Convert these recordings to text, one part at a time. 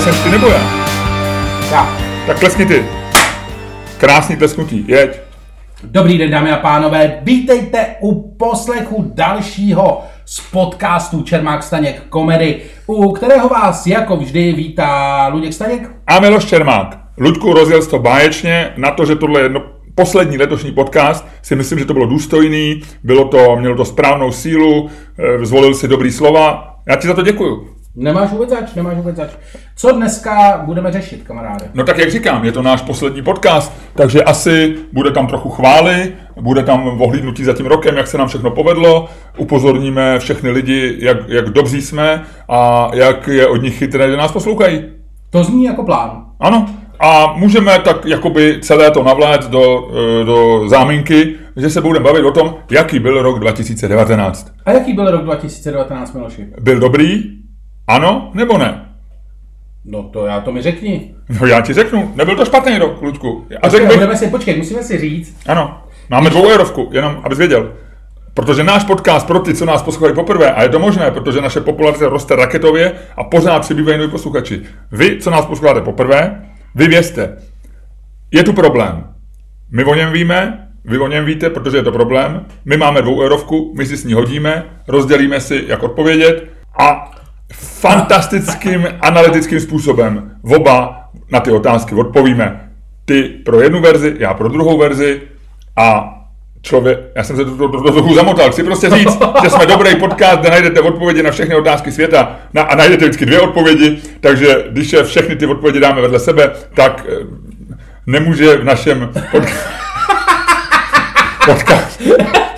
Tlesneš ty nebo já? Já. Tak tleskni ty. Krásný tlesknutí, jeď. Dobrý den, dámy a pánové, vítejte u poslechu dalšího z podcastu Čermák Staněk Komedy, u kterého vás jako vždy vítá Luděk Staněk. A Miloš Čermák. Luďku rozjel to báječně, na to, že tohle je no, poslední letošní podcast, si myslím, že to bylo důstojný, bylo to, mělo to správnou sílu, eh, zvolil si dobrý slova. Já ti za to děkuju. Nemáš vůbec zač, nemáš vůbec zač. Co dneska budeme řešit, kamaráde? No tak jak říkám, je to náš poslední podcast, takže asi bude tam trochu chvály, bude tam ohlídnutí za tím rokem, jak se nám všechno povedlo, upozorníme všechny lidi, jak, jak dobří jsme a jak je od nich chytré, že nás poslouchají. To zní jako plán. Ano, a můžeme tak jakoby celé to navléct do, eh, do záminky, že se budeme bavit o tom, jaký byl rok 2019. A jaký byl rok 2019, Miloši? Byl dobrý? Ano nebo ne? No to já to mi řekni. No já ti řeknu, nebyl to špatný rok, Luďku. A Počkej, bych, budeme si, počkej, musíme si říct, ano, máme dvou eurovku, jenom abys věděl. Protože náš podcast pro ty, co nás poslouchají poprvé, a je to možné, protože naše popularita roste raketově a pořád přibývají noví posluchači. Vy, co nás posloucháte poprvé, vy vězte, je tu problém. My o něm víme, vy o něm víte, protože je to problém. My máme dvou eurovku, my si s ní hodíme, rozdělíme si, jak odpovědět a fantastickým analytickým způsobem oba na ty otázky odpovíme. Ty pro jednu verzi, já pro druhou verzi a člověk, já jsem se to, to trochu zamotal, chci prostě říct, že jsme dobrý podcast, kde najdete odpovědi na všechny otázky světa na, a najdete vždycky dvě odpovědi, takže když je všechny ty odpovědi dáme vedle sebe, tak eh, nemůže v našem podcastu podcast.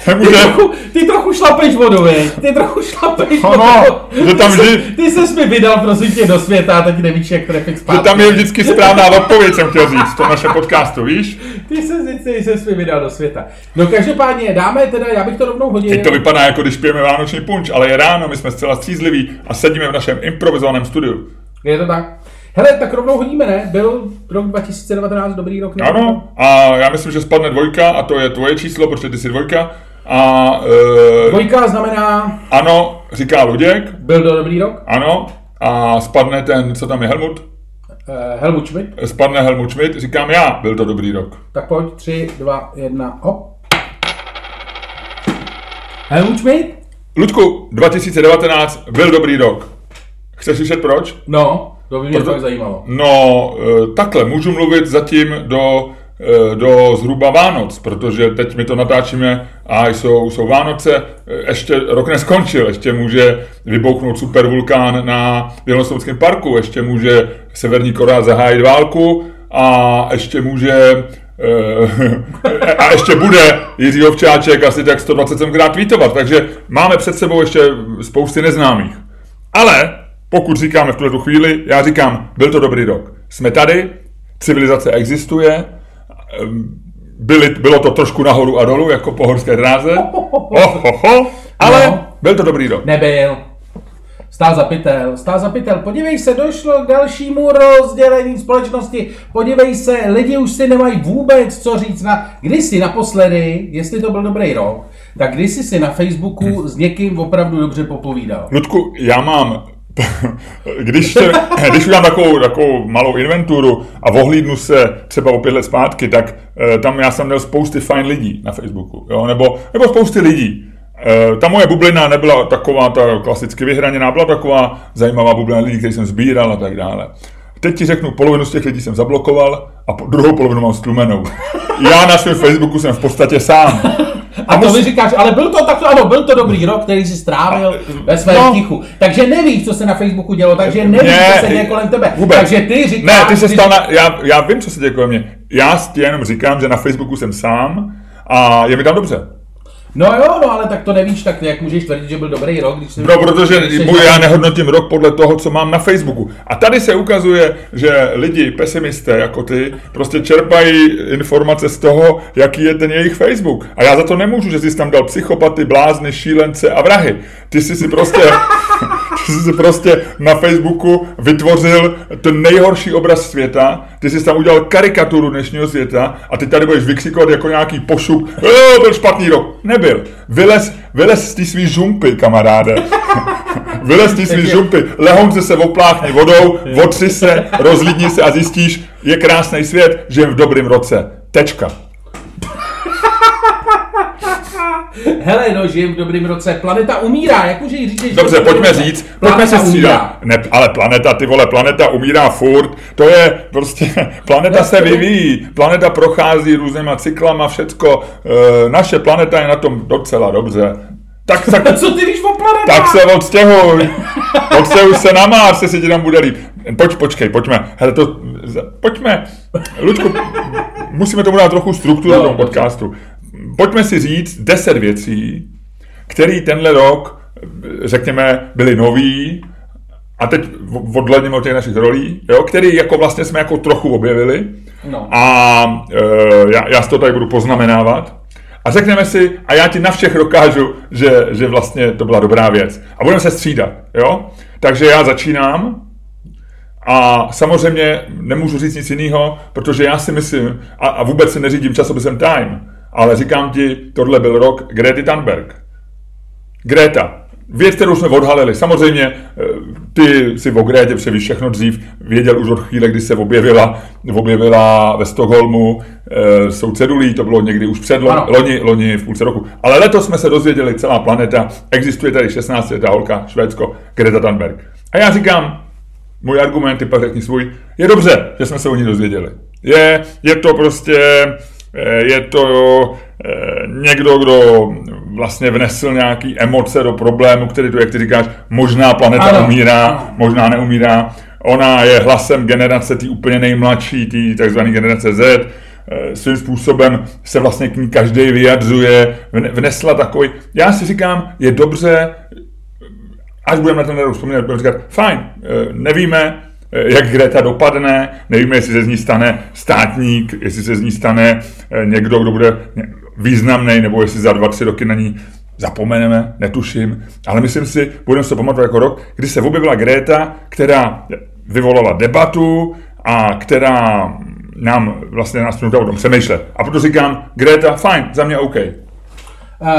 Ty Nemůže, trochu, ty trochu šlapeš vodu, viď? Ty trochu šlapeš Ano, vodu. že tam Ty vždy- se- Ty ses mi vydal, prosím tě, do světa a teď nevíš, jak trefit že zpátky. tam je vždycky správná odpověď, jsem chtěl říct, v tom našem podcastu, víš? Ty se ty ses mi vydal do světa. No každopádně, dáme teda, já bych to rovnou hodil. Teď to vypadá jako když pijeme vánoční punč, ale je ráno, my jsme zcela střízliví a sedíme v našem improvizovaném studiu. Je to tak. Hele, tak rovnou hodíme, ne? Byl rok 2019 dobrý rok? nebo- Ano, a já myslím, že spadne dvojka a to je tvoje číslo, protože ty jsi dvojka. A e, Dvojka znamená, ano, říká Luděk, byl to dobrý rok? ano, a spadne ten, co tam je Helmut, Uh, Helmut Schmidt. spadne Helmut Schmidt, říkám já, byl to dobrý rok. Tak pojď, tři, dva, jedna, hop. Helmut Schmidt? Luďku, 2019 byl dobrý rok. Chceš slyšet proč? No, to by mě Proto- zajímalo. No, e, takhle, můžu mluvit zatím do, e, do zhruba Vánoc, protože teď my to natáčíme a jsou, jsou Vánoce, e, ještě rok neskončil, ještě může vybouchnout supervulkán na Bělostovském parku, ještě může Severní Korea zahájit válku a ještě může e, a ještě bude Jiří Ovčáček asi tak 127krát tweetovat, takže máme před sebou ještě spousty neznámých. Ale pokud říkáme v tuhle tu chvíli, já říkám, byl to dobrý rok. Jsme tady, civilizace existuje, byli, bylo to trošku nahoru a dolů, jako po horské dráze, oh, ho, ho, ale No. byl to dobrý rok. Nebyl. Stál za pytel, stál za pytel. Podívej se, došlo k dalšímu rozdělení společnosti. Podívej se, lidi už si nemají vůbec co říct na... Kdysi naposledy, jestli to byl dobrý rok, tak kdysi si na Facebooku s někým opravdu dobře popovídal. Ludku, já mám, když, se, když udělám takovou, takovou malou inventuru a ohlídnu se třeba o pět let zpátky, tak eh, tam já jsem měl spousty fajn lidí na Facebooku, jo? Nebo, nebo spousty lidí. Eh, Ta moje bublina nebyla taková ta klasicky vyhraněná, byla taková zajímavá bublina lidí, který jsem sbíral a tak dále. Teď ti řeknu, polovinu z těch lidí jsem zablokoval a po- druhou polovinu mám stlumenou. Já na svém Facebooku jsem v podstatě sám. A to mus- mi říkáš, ale byl to takto, ano, byl to dobrý rok, který si strávil ve svém No. tichu. Takže nevíš, co se na Facebooku dělo, takže nevíš, Ne, co se děje kolem tebe. vůbec. Takže ty říkáš... Ne, ty se stal na, já, já vím, co se děje kolem mě. Já ti jenom říkám, že na Facebooku jsem sám a je mi tam dobře. No jo, no ale tak to nevíš, tak jak můžeš tvrdit, že byl dobrý rok, když. No, protože když můj, já nehodnotím rok podle toho, co mám na Facebooku. A tady se ukazuje, že lidi, pesimisté jako ty, prostě čerpají informace z toho, jaký je ten jejich Facebook. A já za to nemůžu, že jsi tam dal psychopaty, blázny, šílence a vrahy. Ty jsi si prostě, ty jsi si prostě na Facebooku vytvořil ten nejhorší obraz světa, ty jsi tam udělal karikaturu dnešního světa a ty tady budeš vykřikovat jako nějaký pošup, "Jo, byl špatný rok. Nebyl. Nebyl. Vylez, vylez z té svý žumpy, kamaráde. vylez z té svý žumpy, lehounce se opláchni vodou, otři se, rozlídni se a zjistíš, je krásný svět, že v dobrým roce. Tečka. Hele, no, žijem v dobrém roce. Planeta umírá, jak může říct, že Dobře, pojďme říct, pojďme se střídat. Ne, ale planeta, ty vole, planeta umírá furt, to je prostě, planeta se vyvíjí, planeta prochází různýma cyklama, všecko, e, naše planeta je na tom docela dobře. Tak, tak, co ty víš o planetách? Tak se odstěhuj, odstěhuj se na Mars, se ti tam bude líp. Pojď, počkej, pojďme, hele to, pojďme, Ludku, musíme tomu dát trochu strukturu no, tomu podcastu pojďme si říct deset věcí, které tenhle rok, řekněme, byly nový, a teď odhledněme od těch našich rolí, jo, který jako vlastně jsme jako trochu objevili. No. A e, já, já si to tady budu poznamenávat. A řekneme si, a já ti na všech dokážu, že, že vlastně to byla dobrá věc. A budeme se střídat, jo? Takže já začínám a samozřejmě nemůžu říct nic jiného, protože já si myslím, a, a vůbec se neřídím časopisem Time, ale říkám ti, tohle byl rok Grety Thunberg. Greta. Věc, kterou jsme odhalili. Samozřejmě eh, ty si o Grétě vše víš všechno dřív. Věděl už od chvíle, kdy se objevila, objevila ve Stockholmu e, jsou cedulí, to bylo někdy už před loni, loni, loni v půlce roku. Ale letos jsme se dozvěděli, celá planeta, existuje tady 16 letá holka, Švédsko, Greta Thunberg. A já říkám, můj argument, ty pak řekni svůj, je dobře, že jsme se o ní dozvěděli. Je, je to prostě, Eh, je to eh, někdo, kdo vlastně vnesl nějaký emoce do problému, který to, jak ty říkáš, možná planeta ano. umírá, možná neumírá. Ona je hlasem generace, ty úplně nejmladší, ty takzvané generace Z, eh, svým způsobem se vlastně k ní každý vyjadřuje, vnesla takový, já si říkám, je dobře, až budeme na ten rok vzpomínat, budeme říkat, fajn, nevíme, Eh, jak Greta dopadne, nevíme, jestli se z ní stane státník, jestli se z ní stane eh, někdo, kdo bude významný, nebo jestli za dva, tři roky na ní zapomeneme, netuším, ale myslím si, budeme se pamatovat jako rok, kdy se objevila Greta, která vyvolala debatu a která nám vlastně nás o tom přemýšlet. A proto říkám, Greta, fajn, za mě OK. Uh,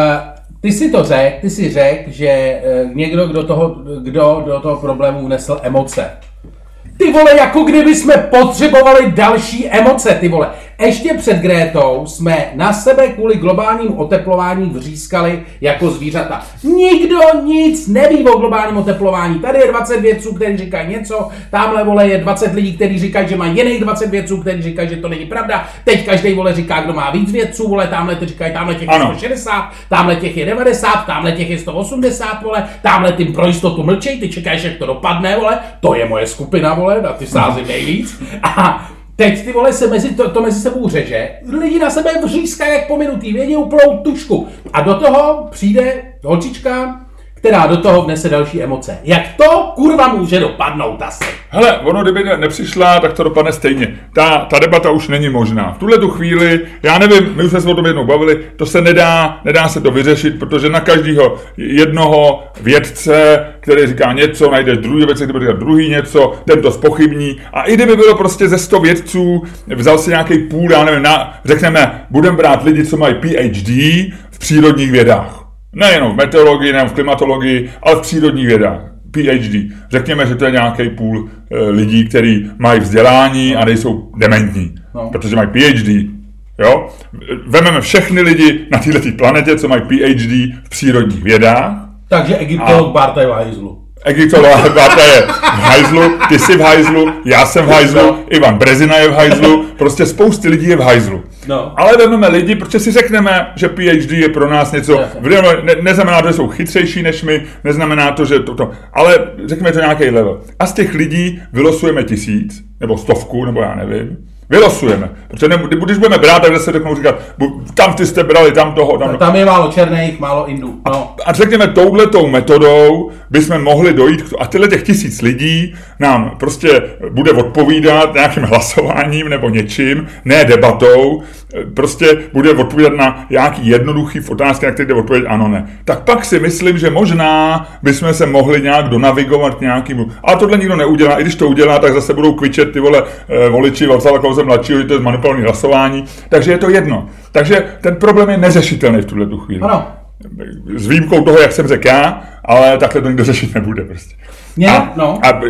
ty si to řekl, ty si řekl, že někdo, kdo, toho, kdo do toho problému vnesl emoce. Ty vole, jako kdyby jsme potřebovali další emoce, ty vole. Ještě před Grétou jsme na sebe kvůli globálním oteplování vřískali jako zvířata. Nikdo nic neví o globálním oteplování. Tady je 20 vědců, kteří říkají něco, tamhle vole je 20 lidí, kteří říkají, že má jiných 20 vědců, kteří říkají, že to není pravda. Teď každý vole říká, kdo má víc vědců, vole, tamhle ty říkají, tamhle těch je 160, tamhle těch je 90, tamhle těch je 180, vole, tamhle tím pro jistotu mlčej, ty čekáš, jak to dopadne, vole, to je moje skupina, vole, na ty sázím nejvíc. A Teď ty vole se mezi to, to mezi sebou řeže, lidi na sebe vřískají jak pominutý, vědí úplnou tušku. A do toho přijde holčička, která do toho vnese další emoce. Jak to kurva může dopadnout asi? Hele, ono kdyby nepřišla, tak to dopadne stejně. Ta, ta debata už není možná. V tuhle tu chvíli, já nevím, my už jsme se o tom jednou bavili, to se nedá, nedá se to vyřešit, protože na každého jednoho vědce, který říká něco, najdeš druhý věc, který říká druhý něco, ten to spochybní. A i kdyby bylo prostě ze 100 vědců, vzal si nějaký půl, já nevím, na, řekneme, budeme brát lidi, co mají PhD v přírodních vědách Nejenom v meteorologii, nejenom v klimatologii, ale v přírodních vědách. PhD. Řekněme, že to je nějaký půl e, lidí, kteří mají vzdělání a nejsou dementní, no. protože mají PhD. Jo? Vememe všechny lidi na této planetě, co mají PhD v přírodních vědách. Takže egyptolog a... Barta je Egyptolog Barta je v hajzlu, ty jsi v hajzlu, já jsem v hajzlu, no. Ivan Brezina je v hajzlu, prostě spousty lidí je v hajzlu. No. Ale vezmeme lidi, protože si řekneme, že PhD je pro nás něco, ne, neznamená to, že jsou chytřejší než my, neznamená to, že to, to ale řekněme to nějaký level. A z těch lidí vylosujeme tisíc, nebo stovku, nebo já nevím, Vylosujeme. Protože ne, když budeme brát, tak se řeknou říkat, tam ty jste brali, tam toho. Tam, tam je málo černých, málo indů. No. A, a řekněme, touhletou metodou bychom mohli dojít k a tyhle těch tisíc lidí nám prostě bude odpovídat nějakým hlasováním nebo něčím, ne debatou, prostě bude odpovídat na nějaký jednoduchý otázky, na které jde odpovědět ano, ne. Tak pak si myslím, že možná bychom se mohli nějak donavigovat k nějakému. Ale tohle nikdo neudělá, i když to udělá, tak zase budou kvičet ty vole eh, voliči Václava Klauze mladšího, že to je zmanipulované hlasování. Takže je to jedno. Takže ten problém je neřešitelný v tuhle chvíli. Ano. S výjimkou toho, jak jsem řekl já, ale takhle to nikdo řešit nebude prostě. Mě, a, no. a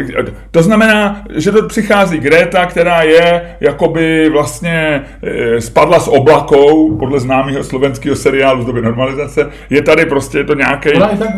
to znamená, že to přichází Greta, která je jakoby vlastně e, spadla s oblakou, podle známého slovenského seriálu z doby normalizace. Je tady prostě je to nějaký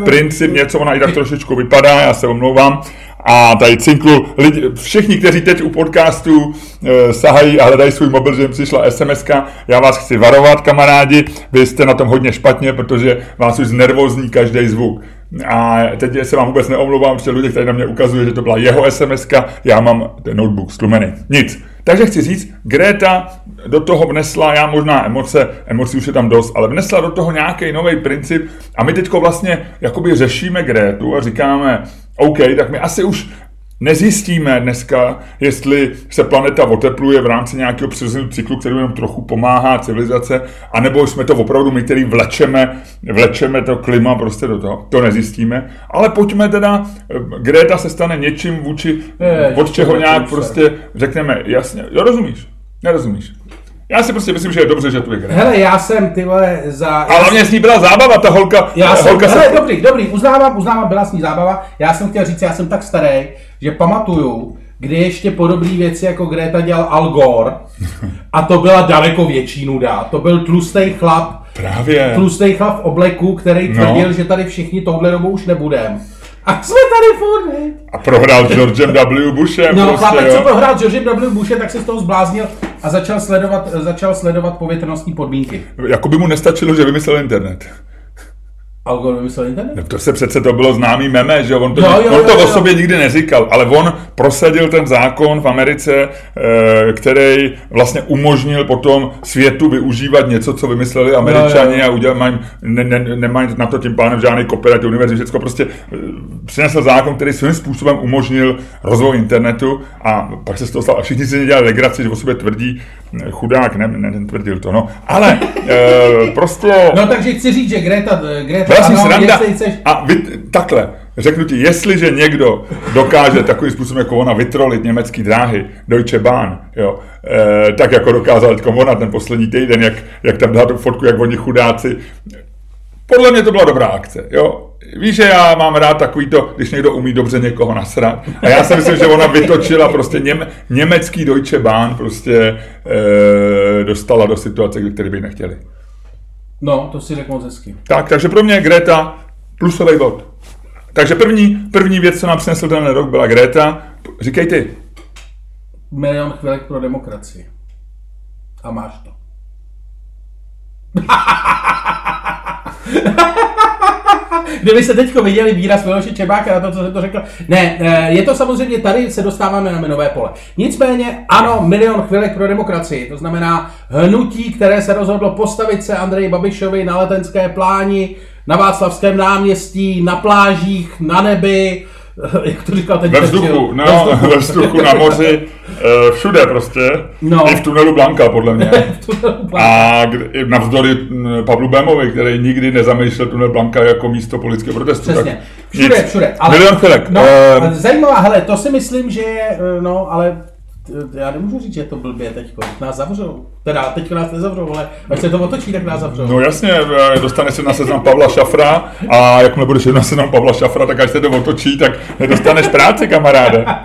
princip, něco, ona i tak trošičku vypadá, já se omlouvám. A tady cinklu, lidi, všichni, kteří teď u podcastu e, sahají a hledají svůj mobil, že jim přišla sms já vás chci varovat, kamarádi, vy jste na tom hodně špatně, protože vás už znervozní každý zvuk. A teď se vám vůbec neomlouvám, protože lidé, kteří na mě ukazuje, že to byla jeho sms já mám ten notebook stlumený. Nic. Takže chci říct, Greta do toho vnesla, já možná emoce, emocí už je tam dost, ale vnesla do toho nějaký nový princip a my teď vlastně jakoby řešíme Grétu a říkáme, OK, tak my asi už Nezjistíme dneska, jestli se planeta otepluje v rámci nějakého přirozeného cyklu, který jenom trochu pomáhá civilizace, anebo jsme to opravdu my, který vlečeme, vlečeme to klima prostě do toho. To nezjistíme. Ale pojďme teda, Greta se stane něčím vůči, je, od čeho nějak prostě řekneme, jasně, jo, rozumíš, nerozumíš. Já si prostě myslím, že je dobře, že tu je Greta. Hele, já jsem, ty vole, za... Ale hlavně s ní byla zábava, ta holka. Já jsem, holka hele, se... dobrý, dobrý, uznávám, uznávám, byla s ní zábava. Já jsem chtěl říct, já jsem tak starý, že pamatuju, kdy ještě podobné věci jako Greta dělal Al Gore a to byla daleko větší nuda. To byl tlustý chlap, Právě. tlustý chlap v obleku, který no. tvrdil, no. že tady všichni touhle dobou už nebudeme. A jsme tady furt? A prohrál s Georgem W. Bushem. No, prostě, chlapec, co prohrál s Georgem W. Bushem, tak se z toho zbláznil a začal sledovat, začal sledovat povětrnostní podmínky. Jako by mu nestačilo, že vymyslel internet. Algor vymyslel internet? No to se přece to bylo známý meme, že on to, jo, jo, on to jo, jo. o sobě nikdy neříkal, ale on prosadil ten zákon v Americe, eh, který vlastně umožnil potom světu využívat něco, co vymysleli američani a udělali, mají, ne, ne, nemají na to tím pádem žádný copyright univerzity, všechno prostě eh, přinesl zákon, který svým způsobem umožnil rozvoj internetu a pak se z toho stalo, a všichni si dělali legraci, že o sobě tvrdí, chudák, ne, ne, netvrdil to, no, ale e, prostě... No takže chci říct, že Greta, Greta Vlastně sranda. A vy, takhle, řeknu ti, jestliže někdo dokáže takovým způsobem jako ona vytrolit německý dráhy, Deutsche Bahn, jo, e, tak jako dokázal teď ona ten poslední týden, jak, jak tam dá tu fotku, jak oni chudáci, podle mě to byla dobrá akce, jo. Víš, že já mám rád takový to, když někdo umí dobře někoho nasrat. A já si myslím, že ona vytočila prostě něm, německý Deutsche Bahn prostě e, dostala do situace, které by nechtěli. No, to si řekl moc hezky. Tak, takže pro mě Greta plusový bod. Takže první, první věc, co nám přinesl ten rok, byla Greta. Říkej ty. Milion chvilek pro demokracii. A máš to. Kdybyste teď viděli výraz Miloše Čebáka na to, co jsem to řekl. Ne, eh, je to samozřejmě, tady se dostáváme na minové pole. Nicméně, ano, milion chvilek pro demokracii. To znamená hnutí, které se rozhodlo postavit se Andreji Babišovi na letenské pláni, na Václavském náměstí, na plážích, na nebi, jak to říkal teď? Ve vzduchu, no, ve vzduchu. na moři, všude prostě. No. I v tunelu Blanka, podle mě. A navzdory Pavlu Bémovi, který nikdy nezamýšlel tunel Blanka jako místo politického protestu. Přesně. Tak všude, nic. všude. Ale, Milion chvilek. No, uh, zajímavá, hele, to si myslím, že je, eh, no, ale já nemůžu říct, že je to blbě teď, nás zavřou. Teda teď nás nezavřou, ale až se to otočí, tak nás zavřou. No jasně, dostane se na seznam Pavla Šafra a jakmile budeš na seznam Pavla Šafra, tak až se to otočí, tak nedostaneš práci, kamaráde.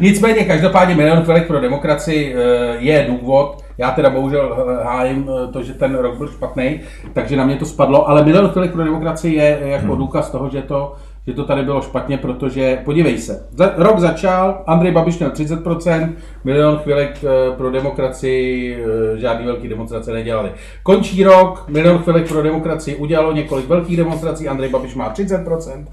Nicméně, každopádně milion chvilek pro demokracii eh, je důvod. Já teda bohužel eh, hájím eh, to, že ten rok byl špatný, takže na mě to spadlo, ale milion chvilek pro demokracii je jako hmm. důkaz toho, že to že to tady bylo špatně, protože podívej se, za, rok začal, Andrej Babiš měl 30%, milion chvilek eh, pro demokracii, eh, žádný velký demonstrace nedělali. Končí rok, milion chvilek pro demokracii udělalo několik velkých demonstrací, Andrej Babiš má 30%.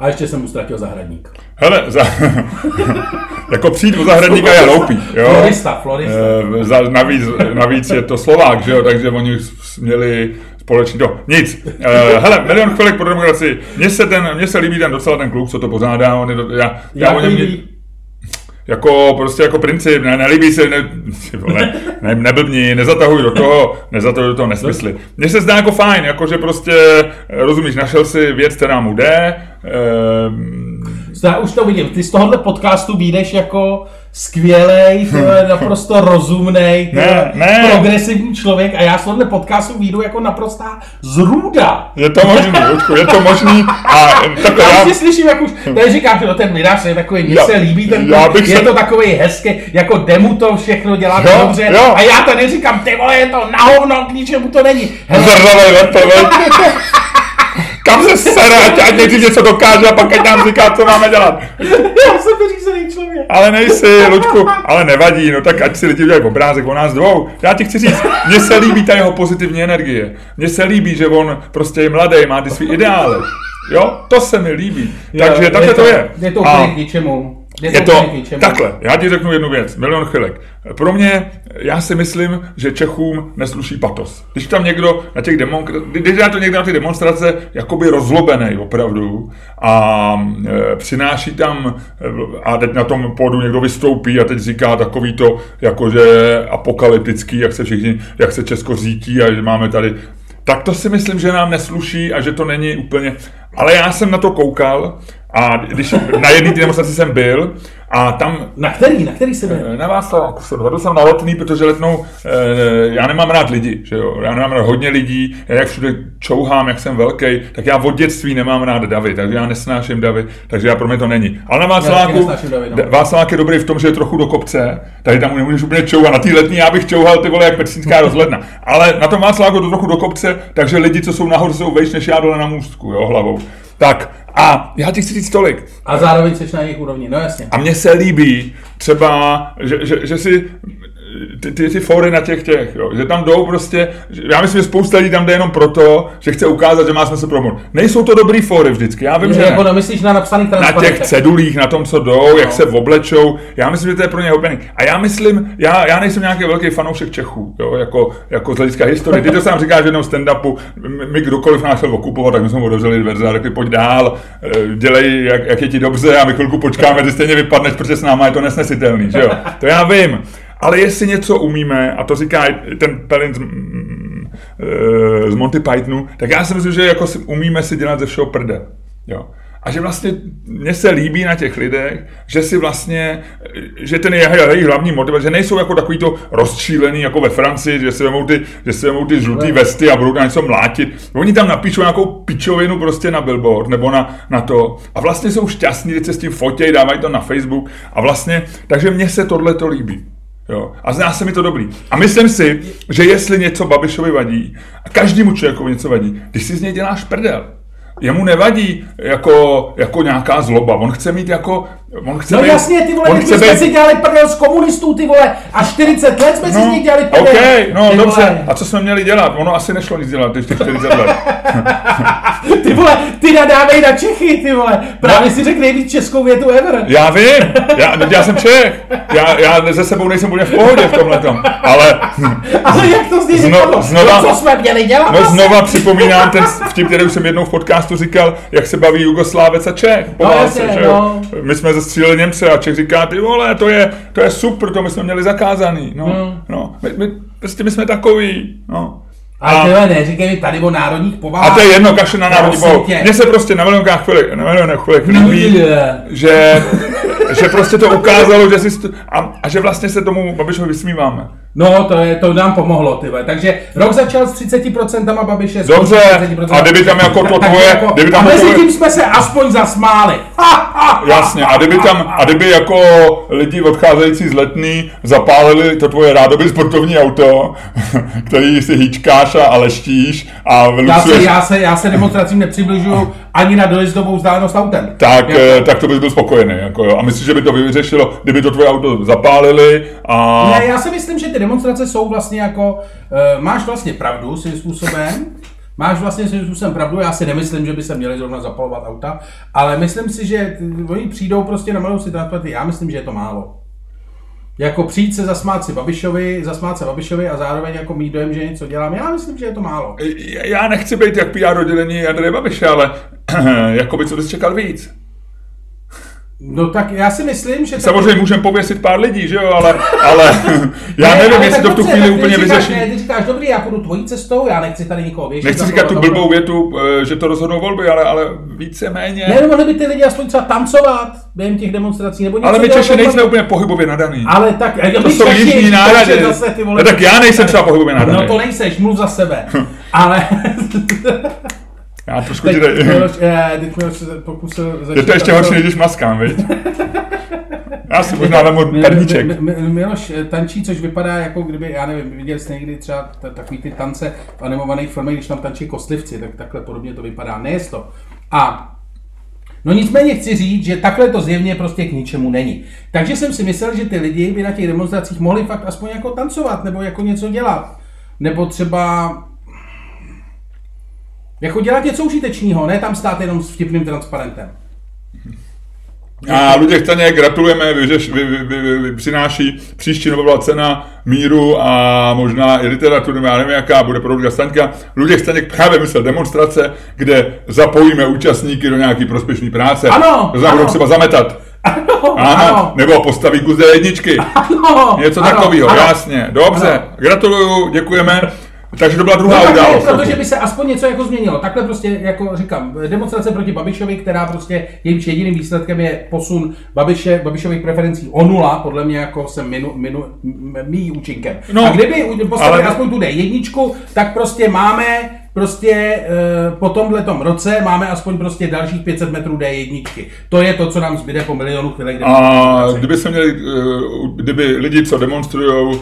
A ještě jsem mu ztratil zahradník. Hele, za... jako přijít do zahradníka je loupý. Jo? Florista, florista. E, za, navíc, navíc je to Slovák, že jo? takže oni měli společný to. Nic. Uh, hele, milion chvilek pro demokracii. Mně se, ten, mně se líbí ten docela ten kluk, co to pořádá. On je do, já, já, já, o něm, Jako prostě jako princip, ne, nelíbí se, ne, vole, ne, neblbni, nezatahuj do toho, nezatahuj do toho nesmysly. Mně se zdá jako fajn, jako že prostě, rozumíš, našel si věc, která mu jde, eh, Já už to vidím, ty z tohohle podcastu vyjdeš jako skvělej, je naprosto rozumnej, Ne, ne. progresivní člověk a já z tohohle podcastu vyjdu jako naprostá zrůda. je to možný, Lučku, je to možný a takhle Já já, si slyším, jak už, tady říkám, že no, ten Miráš je takový, mně se líbí, ten, já bych je se- to takový hezký, jako demu to všechno dělá Jo, dobře jo. a já tady říkám, ty vole, je to na hovno, k ničemu to není. Zrzavej. Kam se sere, ať, ať nejdřív něco dokáže a pak ať nám říká, co máme dělat. já jsem vyřízený člověk. Ale nejsi, Lučku, ale nevadí, no tak ať si lidi udělají obrázek o nás dvou. Já ti chci říct, mně se líbí ta jeho pozitivní energie. Mně se líbí, že on prostě je mladý, má ty svý ideály. Jo, to se mi líbí. Takže takhle to je. Je to úplně k ničemu. Je to takhle, já ti řeknu jednu věc, milion chvilek. Pro mě, já si myslím, že Čechům nesluší patos. Když tam někdo na těch demonstrace, když to někdo na ty demonstrace jakoby rozlobený opravdu a e, přináší tam e, a teď na tom pódu někdo vystoupí a teď říká takový to jakože apokalyptický, jak se všichni, jak se Česko řítí a že máme tady tak to si myslím, že nám nesluší a že to není úplně... Ale já jsem na to koukal a když na jedné té demonstraci jsem byl a tam Na který, na který se byl? Eh, Na jsem, vedl jsem na letný, protože letnou, eh, já nemám rád lidi, že jo, já nemám rád hodně lidí, já jak všude čouhám, jak jsem velký, tak já od dětství nemám rád davy, takže já nesnáším davy, takže já pro mě to není. Ale na Václaváku, davy, no. Václavák je dobrý v tom, že je trochu do kopce, takže tam nemůžeš úplně čouhat, na té letní já bych čouhal ty vole jak pecínská rozhledna, ale na tom Václaváku to trochu do kopce, takže lidi, co jsou nahoře, jsou vejš než já dole na můstku, jo, hlavou. Tak, a já ti chci říct tolik, A zároveň seš na jejich úrovni, no jasně. a mně se líbí třeba, že, že, že si ty, ty, ty fóry na těch těch, jo, že tam jdou prostě, že- já myslím, že spousta lidí tam jde jenom proto, že chce ukázat, že má smysl promovat. Nejsou to dobrý fóry vždycky, já vím, že Jako ne. nemyslíš na napsaných Na těch cedulích, na tom, co jdou, jak se oblečou, já myslím, že to je pro ně houpený. A já myslím, já, já nejsem nějaký velký fanoušek Čechů, jo, jako, jako z hlediska historie. Ty to sám říkáš v jednom stand-upu, my- my kdokoliv nás chtěl okupovat, tak my jsme mu otevřeli dveře a řekli, pojď dál, eh, dělej, jak, jak je ti dobře a my chvilku počkáme, ty stejně vypadneš, protože s náma je to nesnesitelný, že jo. To já vím. Ale jestli něco umíme, a to říká ten Pelin z, mm, eh, z Monty Pythonu, tak já si myslím, že jako si, umíme si dělat ze všeho prdel. Jo. A že vlastně mně se líbí na těch lidech, že si vlastně, že ten je jejich hlavní motiv, že nejsou jako takový to rozčílený jako ve Francii, že si vemou ty, že si vemou ty žlutý vesty a budou na něco mlátit. Oni tam napíšou nějakou pičovinu prostě na billboard nebo na, na to a vlastně jsou šťastní, když se s tím fotějí, dávají to na Facebook a vlastně, takže mně se tohle to líbí. Jo. A zná se mi to dobrý. A myslím si, že jestli něco Babišovi vadí, a každému člověku něco vadí, když si z něj děláš prdel, jemu nevadí jako, jako nějaká zloba. On chce mít jako... On chce No být, jasně, ty vole, on my chce jsme být, si dělali prdel z komunistů, ty vole, a 40 let jsme si z nich dělali prdel. OK, no ty dobře. Vole, A co jsme měli dělat? Ono asi nešlo nic dělat, těch 40 let. ty vole, ty nadávej na Čechy, ty vole. Právě si řekl nejvíc českou větu ever. Já vím, já, já jsem Čech. Já, já ze sebou nejsem úplně v pohodě v tomhle Ale Ale jak to zní Zno- říkalo? znova- No, co jsme měli dělat? No asi? znova připomínám ten vtip, který už jsem jednou v podcastu říkal, jak se baví Jugoslávec a Čech. Po No válce, jasně, že no. My jsme zastříleli Němce a Čech říká, ty vole, to je, to je super, to my jsme měli zakázaný. No, Hmm. no. My, my, prostě my jsme takový. No. Ale ty vole, neříkej mi tady o národních a povahách. to je jedno, kaše na národní tě. Mně se prostě na milionkách chvilek, na milionkách chvilek líbí, Je. že, že prostě to ukázalo, že si st- a, a že vlastně se tomu Babišovi vysmíváme. No, to, je, to nám pomohlo, ty. Takže rok začal s 30% Babiše. s Dobře, 30%. a kdyby tam jako to tvoje, jako, kdyby a tam to mezi tvoje, tím jsme se aspoň zasmáli. Ha, ha, Jasně, a kdyby tam, a kdyby jako lidi odcházející z letný zapálili to tvoje rádoby sportovní auto, který si hýčkáš a, a leštíš a já, se, já, se, já se demonstracím nepřibližuju ani na dojezdovou vzdálenost autem. tak, Jako- eh, tak to bys byl spokojený. Jako jo. A myslíš, že by to vyřešilo, kdyby to tvoje auto zapálili a... Ne, já si myslím, že ty demonstrace jsou vlastně jako, uh, máš vlastně pravdu svým způsobem, máš vlastně svým způsobem pravdu, já si nemyslím, že by se měli zrovna zapalovat auta, ale myslím si, že oni přijdou prostě na malou si já myslím, že je to málo. Jako přijít se zasmát si Babišovi, zasmát se Babišovi a zároveň jako mít dojem, že něco dělám, já myslím, že je to málo. Já nechci být jak PR oddělení Andreje Babiše, ale jako by co bys čekal víc. No tak já si myslím, že... Samozřejmě můžeme pověsit pár lidí, že jo, ale, ale já Ne, nevím, ale jestli to v tu chvíli úplně říkáš, vyřeší. Ne, ty říkáš, dobrý, já půjdu tvojí cestou, já nechci tady nikoho věšit. Nechci říkat tu blbou větu, eh, že to rozhodnou volby, ale, ale víceméně. Ne, mohli by ty lidi aspoň třeba tancovat během těch demonstrací, nebo něco Ale my Češi nejsme úplně pohybově nadaný. Ale tak, To jsou jižní národy. Zase, ty vole, No tak já nejsem třeba pohybově nadaný. No to nejseš, mluv za sebe. Ale... Já trošku teď ti eh, teď se pokusil začít... Je to ještě horší, než když maskám, viď? Já si možná vemu perníček. Mi- mi- mi- Miloš eh, tančí, což vypadá jako kdyby, já nevím, viděli jste někdy třeba takový ty tance v animovaných filmech, když tam tančí kostlivci, tak takhle podobně to vypadá. Ne to. A No nicméně chci říct, že takhle to zjevně prostě k ničemu není. Takže jsem si myslel, že ty lidi by na těch demonstracích mohli fakt aspoň jako tancovat, nebo jako něco dělat. Nebo třeba jako dělat něco užitečného, ne tam stát jenom s vtipným transparentem. A Luděk Staněk, gratulujeme, vyřeš, vy, vy, vy, vy, vy, přináší příští Nobelová cena míru a možná i literaturu, já nevím jaká, bude pro Luděka Staňka. Luděk Staněk právě myslel demonstrace, kde zapojíme účastníky do nějaký prospěšné práce. Ano, znamená, ano. třeba zametat. Ano, Ano, ano, nebo postaví kus jedničky. ano, Něco ano, takového, ano. jasně. Dobře, Ano. gratuluju, děkujeme. Takže to byla druhá No, událost. protože by se aspoň něco jako změnilo. Takhle prostě, jako říkám, demonstrace proti Babišovi, která prostě jejímž jediným výsledkem je posun Babiše, Babišových preferencí o nula, podle mě jako jsem minu, minu, mý účinkem. No, No, a kdyby postavili ale- aspoň tu D1, tak prostě máme prostě e, po tomhle roce máme aspoň prostě dalších 500 metrů D1. To je to, co nám zbyde po milionu chvíle, kde A kdyby se měli, eh, kdyby lidi, co demonstrují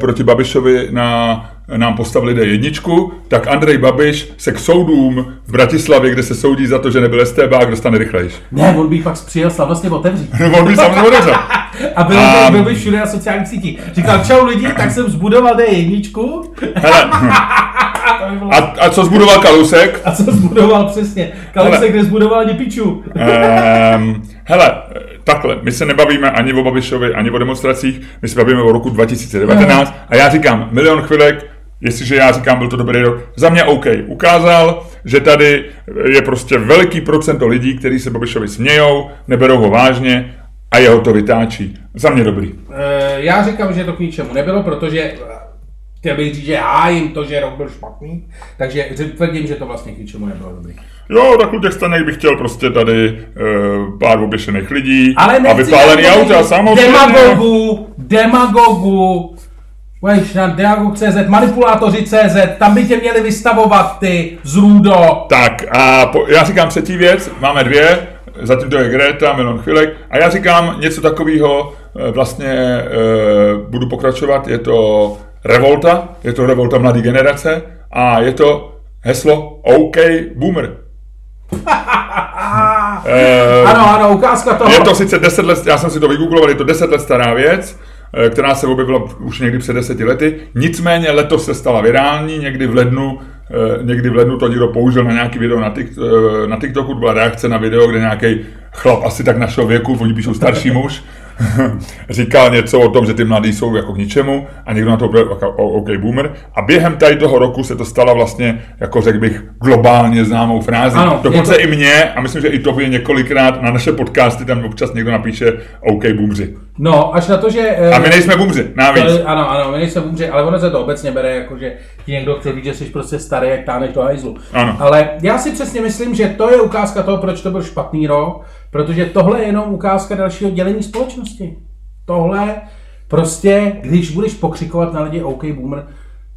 proti Babišovi, na, nám postavili D1, tak Andrej Babiš se k soudům v Bratislavě, kde se soudí za to, že nebyl STB, dostane rychlejš. Ne, on by pak přijel slavnostně otevřít. On by samozřejmě odevřel. A byl, A- by, byl by všude na sociálních sítích. Říkal, čau lidi, tak jsem zbudoval D1. Hele, To by bylo- a, a co zbudoval Kalusek? A co zbudoval přesně? Kalisek, Hele. kde zbudoval Nipiču. Um, hele, takhle, my se nebavíme ani o Babišovi, ani o demonstracích, my se bavíme o roku 2019 a já říkám, milion chvilek, jestliže já říkám, byl to dobrý rok, za mě OK. Ukázal, že tady je prostě veliký procento lidí, kteří se Babišovi smějou, neberou ho vážně a jeho to vytáčí. Za mě dobrý. E, já říkám, že to k ničemu nebylo, protože eh, chtěl bych říct, že hájím to, že rok byl špatný, takže tvrdím, že to vlastně k ničemu nebylo dobrý. Jo, tak Luděk Staněk bych chtěl prostě tady uh, pár oběšených lidí Ale a vypálený auta, samozřejmě. Demagogu, demagogu, Pojď na demagog.cz, manipulátoři.cz, tam by tě měli vystavovat ty zrůdo. Tak a po, já říkám třetí věc, máme dvě, zatím to je Greta, Milon Chvilek, a já říkám něco takového, eh, vlastně e, budu pokračovat, je to revolta, je to revolta mladé generace a je to heslo OK Boomer. E, Ano, ano, ukázka toho. je to sice 10 let, já jsem si to vygoogloval, je to 10 let stará věc, eh, která se objevila už někdy před deseti lety. Nicméně letos se stala virální, někdy v lednu, eh, někdy v lednu to někdo použil na nějaký video na, tik, eh, na TikToku, to byla reakce na video, kde nějaký chlap asi tak našeho věku, oni píšou starší muž, říkal něco o tom, že ty mladí jsou jako k ničemu a někdo na to byl jako OK boomer. A během tady toho roku se to stala vlastně, jako řekl bych, globálně známou frází. Ano, Dokonce je to- i mě, a myslím, že i tobě několikrát na naše podcasty tam občas někdo napíše OK boomři. No, až na to, že... eh, A my nejsme boomři, navíc. To je- Ano, ano, my nejsme umře, ale ono se to obecně bere jako, že ti někdo chce říct, že jsi prostě starý, jak táneš do hajzlu. Ano. Ale já si přesně myslím, že to je ukázka toho, proč to byl špatný rok, protože tohle je jenom ukázka dalšího dělení společnosti. Tohle prostě, když budeš pokřikovat na lidi OK boomer,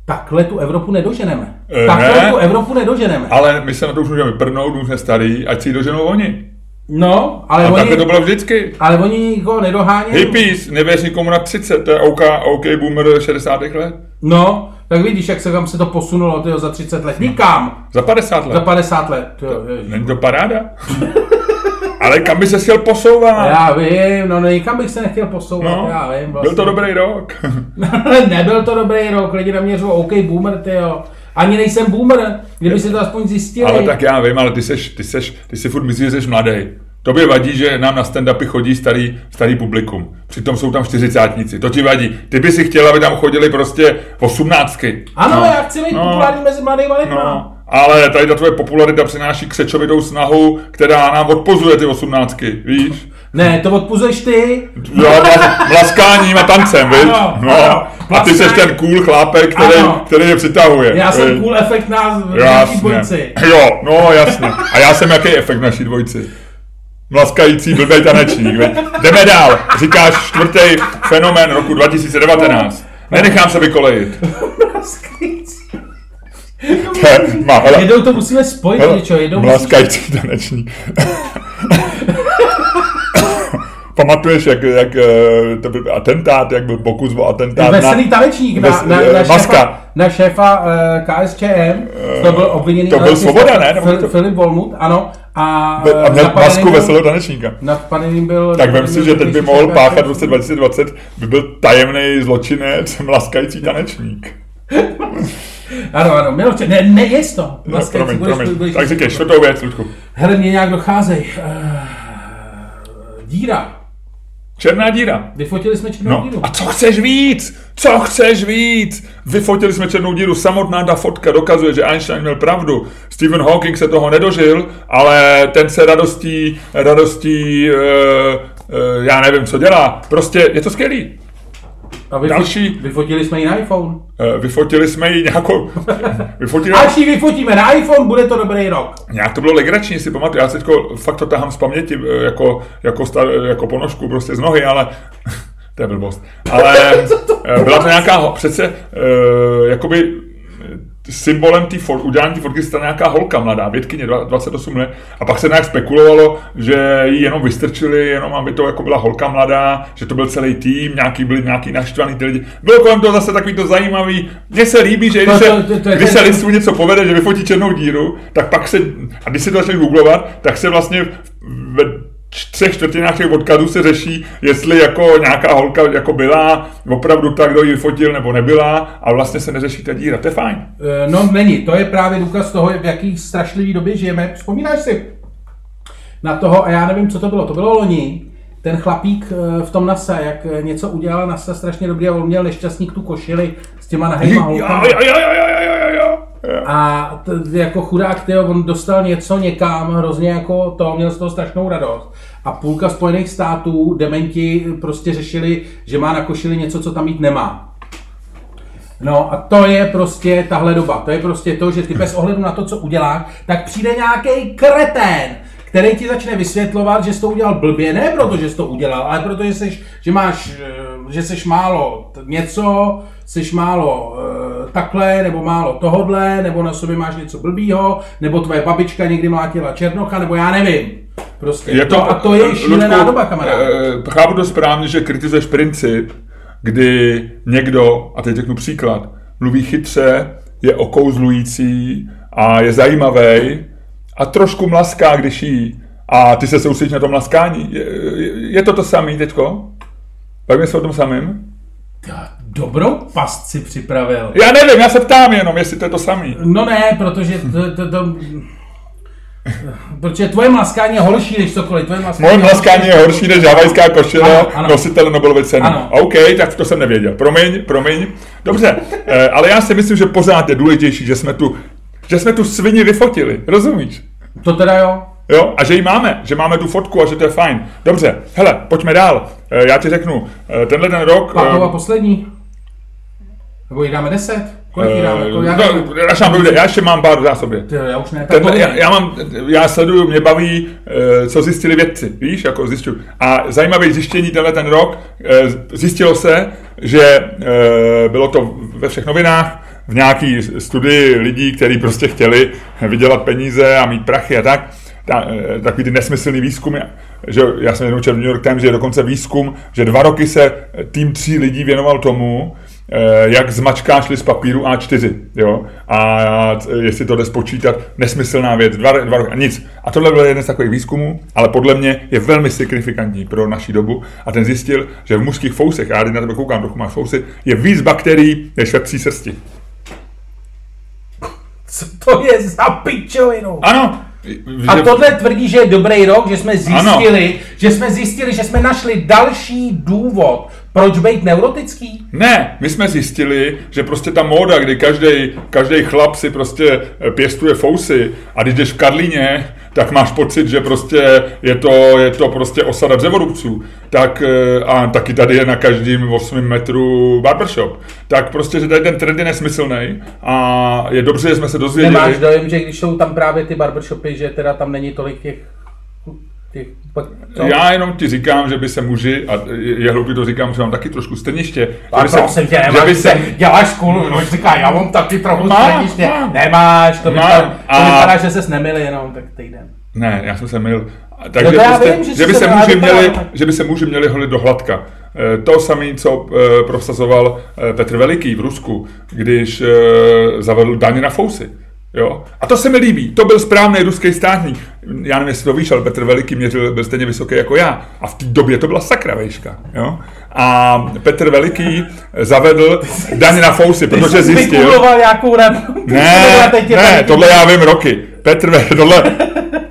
takhle tu Evropu nedoženeme. Eh, takhle ne. tu Evropu nedoženeme. Ale my se na to už můžeme vyprnout, už jsme starý, ať si ji doženou oni. No, ale A oni, takhle to bylo vždycky. ale oni nikoho nedohánějí. Hippies, nevěř nikomu na 30, to je OK, OK boomer 60. let. No, tak vidíš, jak se tam se to posunulo tyjo, za 30 let. Nikam. Za 50 let. Za 50 let. Tyjo, ježiš. Není to paráda? Ale kam by se chtěl posouvat? Já vím, no nikam bych se nechtěl posouvat, No, já vím. Vlastně. byl to dobrý rok. Nebyl to dobrý rok, lidi naměřují OK boomer, ty jo. Ani nejsem boomer, kdyby si to aspoň zjistili. ale tak já vím, ale ty seš, ty seš, ty si furt myslíš, že jsi mladý. Tobě vadí, že nám na stand-upy chodí starý, starý publikum. Přitom jsou tam čtyřicátníci. To ti vadí. Ty by si chtěla, aby tam chodili prostě osmnáctky. Ano, no. já chci být populární mezi mladými lidmi. No, ale tady ta tvoje popularita přináší křečovitou snahu, která nám odpozuje ty osmnáctky, víš? Ne, to odpuzuješ ty. Jo, mlaskáním a tancem? Ano, No, ano. a ty seš ten cool chlápek, který, Ano. který je přitahuje. Já jsem viď? cool efekt na naší dvojici. Jo, no jasně. A já jsem jaký efekt naší dvojici? Mlaskající blbej tanečník. viď? Jdeme dál. Říkáš čtvrtý fenomén roku 2019. Nenechám se vykolejit. To je- má, hele, Jednou to musíme spojit, hele, něco, jednou musíme... Mlaskající tanečník. Pamatuješ, jak, jak eh, to byl atentát, jak byl pokus o atentát Veselý tanečník na, Ves- na, eh, na, šéfa, Maska. na šéfa uh, KSČM, to byl obviněný to byl Svoboda, ne? Nebo Fil, to- Filip Volmut, ano. A, a eh, měl masku byl- veselého tanečníka. Napadený byl... Tak vem si, že teď by mohl páchat v roce 2020, by byl tajemný zločinec, mlaskající tanečník. Ano, ano, Miloče, ne, ne, jest to. No, Vlastně, promiň, budeš- promiň. budeš- Tak říkej, čtvrtou věc, Luďku. Hele, mě nějak docházej. Uh, díra. Černá díra. Vyfotili jsme černou No, díru. a co chceš víc? Co chceš víc? Vyfotili jsme černou díru, samotná ta fotka dokazuje, že Einstein měl pravdu. Stephen Hawking se toho nedožil, ale ten se radostí, radostí, uh, uh, já nevím, co dělá. Prostě je to skvělý. A vyfo- další- Vyfotili jsme ji na iPhone. Uh, vyfotili jsme ji nějakou... vyfotili, Až ji vyfotíme na iPhone, bude to dobrý rok. Nějak to bylo legrační, si pamatuju. Já si teďko fakt to tahám z paměti, eh, jako, jako, star, jako ponožku prostě z nohy, ale to je blbost. Ale eh, byla to nějaká, přece, jakoby eh, symbolem té for, udělání té fotky stala nějaká holka mladá, vědkyně, dva- 28 let, a pak se nějak spekulovalo, že ji jenom vystrčili, jenom aby to jako byla holka mladá, že to byl celý tým, nějaký byli nějaký naštvaný ty lidi. Bylo kolem toho zase takový to zajímavý. Mně se líbí, že když se, když se listu něco povede, že vyfotí černou díru, tak pak se, a když si to začneš googlovat, tak se vlastně ve třech čtvrtinách těch odkazů se řeší, jestli jako nějaká holka jako byla opravdu tak, kdo ji vyfotil nebo nebyla a vlastně se neřeší ta díra. To je fajn. Eh, No není, to je právě důkaz toho, v jaký strašlivý době žijeme. Vzpomínáš si na toho, a já nevím, co to bylo, to bylo loni, ten chlapík eh, v tom NASA, jak něco udělala NASA strašně dobrý a on měl nešťastník tu košili s těma nahejma Jo, holkama. jo, jo, jo, jo. A t- jako chudák, tyjo, on dostal něco někam, hrozně jako to, měl z toho strašnou radost. A půlka Spojených států, dementi, prostě řešili, že má na košili něco, co tam mít nemá. No a to je prostě tahle doba. To je prostě to, že ty bez ohledu na to, co uděláš, tak přijde nějaký kretén, který ti začne vysvětlovat, že jsi to udělal blbě, ne proto, že jsi to udělal, ale proto, že jsi, že máš, eh, že jsi málo něco, jsi málo eh, takhle, nebo málo tohodle, nebo na sobě máš něco blbýho, nebo tvoje babička někdy mlátila černocha, nebo já nevím. Prostě. Je to, no, a to je šílená Ludku, doba, kamarád. eh, Chápu to správně, že kritizuješ princip, kdy někdo, a teď řeknu příklad, mluví chytře, je okouzlující a je zajímavý a trošku mlaská, když jí. A ty se soustředíš na to mlaskání. Je, je- je to to samý teďko? Bavíme se o tom samým? Dobrou past si připravil. Já nevím, já se ptám jenom, jestli to je to samý. No ne, protože to, to, to, Protože tvoje mlaskání je horší než cokoliv. Tvoje mlaskání Moje mlaskání je horší než havajská košile Ano, ano. nositele Nobelovy ceny. Ano. OK, tak to jsem nevěděl. Promiň, promiň. Dobře, eh, ale já si myslím, že pořád je důležitější, že jsme tu, že jsme tu svini vyfotili. Rozumíš? To teda jo. Jo, a že ji máme, že máme tu fotku a že to je fajn. Dobře, hele, pojďme dál. Eh, Já ti řeknu, eh, tenhle ten rok... Pátou a eh, poslední. Nebo jí dáme deset? Kolik jí dáme? Kolik, já, no, až nám dojde, já ještě mám pár v zásobě. Ty já už ne. Tak Ten, to já, já, mám, já sleduju, mě baví, co zjistili vědci, víš, jako zjišťuju. A zajímavé zjištění tenhle ten rok, zjistilo se, že bylo to ve všech novinách, v nějaký studii lidí, kteří prostě chtěli vydělat peníze a mít prachy a tak, ta, eh, takový ty nesmyslný výzkumy, že já jsem jednou četl v New York Times, že je dokonce výzkum, že dva roky se tým tří lidí věnoval tomu, eh, jak zmačkáš list papíru A4, jo, a jestli to jde spočítat, nesmyslná věc, dva, dva roky, a nic. A tohle byl jeden z takových výzkumů, ale podle mě je velmi signifikantní pro naší dobu a ten zjistil, že v mužských fousech, a já na tebe koukám, trochu máš fousy, je víc bakterií než ve psí srsti. Co to je za pičovinu? Ano. A tohle tvrdí, že je dobrý rok, že jsme zjistili, že jsme zjistili, že jsme našli další důvod, Proč být neurotický? Ne, my jsme zjistili, že prostě ta móda, kdy každý každý chlap si prostě eh, pěstuje fousy a když jdeš v Karlíně, tak máš pocit, že prostě je to, je to prostě osada dřevorubců. Tak, eh, a taky tady je na každém 8 metru barbershop. Tak prostě, že tady ten trend je nesmyslný a je dobře, že jsme se dozvěděli. Nemáš dojem, že když jsou tam právě ty barbershopy, že teda tam není tolik těch těch, co? Já jenom ti říkám, že by se muži, a je hloupý to říkám, že mám taky trošku strniště. A že by se, tě, nemáš, že by se, děláš skůlu, no, říká, já mám taky trochu má, strniště. Má, Nemáš, to, má, vypadá, to a... vypadá, že ses nemili jenom tak týden. Ne, já jsem se mil. Takže no prostě, vím, že, že, by se muži měli, že by se muži měli holit do hladka. Eh, to samé, co eh, prosazoval eh, Petr Veliký v Rusku, když zavedl daně na fousy. Jo? A to se mi líbí. To byl správný ruský státník. Já nevím, jestli to víš, ale Petr Veliký měřil, byl stejně vysoký jako já. A v té době to byla sakra vejška. Jo? A Petr Veliký zavedl daň na fousy, protože zjistil... nějakou radu. Ne, ne, tohle já vím roky. Petr, tohle,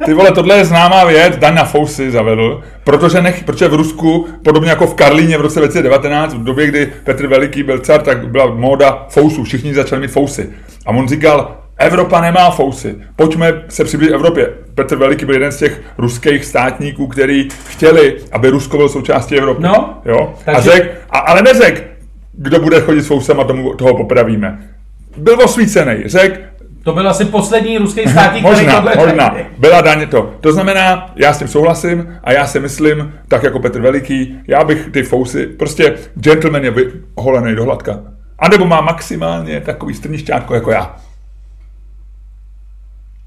ty vole, tohle je známá věc, daň na fousy zavedl, protože, nech, protože v Rusku, podobně jako v Karlíně v roce 2019, v době, kdy Petr Veliký byl car, tak byla móda fousů, všichni začali mít fousy. A on říkal, Evropa nemá fousy. Pojďme se přiblížit Evropě. Petr Veliký byl jeden z těch ruských státníků, který chtěli, aby Rusko byl součástí Evropy. No, jo? Takže... A řek, a, ale neřek, kdo bude chodit s fousem a tomu, toho popravíme. Byl osvícený. Řek, to byl asi poslední ruský státník, možná, který tohle... Možná, byla daně to. To znamená, já s tím souhlasím a já si myslím, tak jako Petr Veliký, já bych ty fousy, prostě gentleman je vyholený do hladka. A nebo má maximálně takový strnišťátko jako já.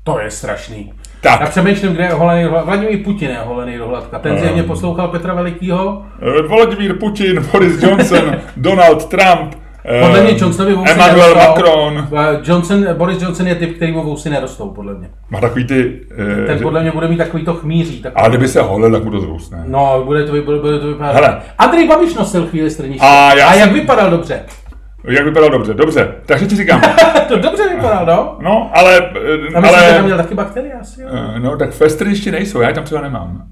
To je strašný. Tak. Já přemýšlím, kde je holený do Vladimír Putin je holený do hladka. Ten zjevně um, poslouchal Petra Velikýho. Eh, Vladimír Putin, Boris Johnson, Donald Trump, eh, podle mě Johnsonovi vousy Emmanuel nerostou. Macron. Eh, Johnson, Boris Johnson je typ, který mu vousy nerostou, podle mě. Má takový ty... Ten podle mě bude mít takový to chmíří. Takový. A kdyby se holil, tak mu to zrůstne. No, bude to, bude, bude to vypadat. Hele. Andrej Babiš nosil chvíli strniště. A, já a jak vypadal dobře? Jak vypadal dobře, dobře. Takže ti říkám. to dobře vypadal, no. No, ale... A myslím, ale... že tam měl taky bakterie asi, jo? Eh, no, tak festry ještě nejsou, já tam třeba nemám.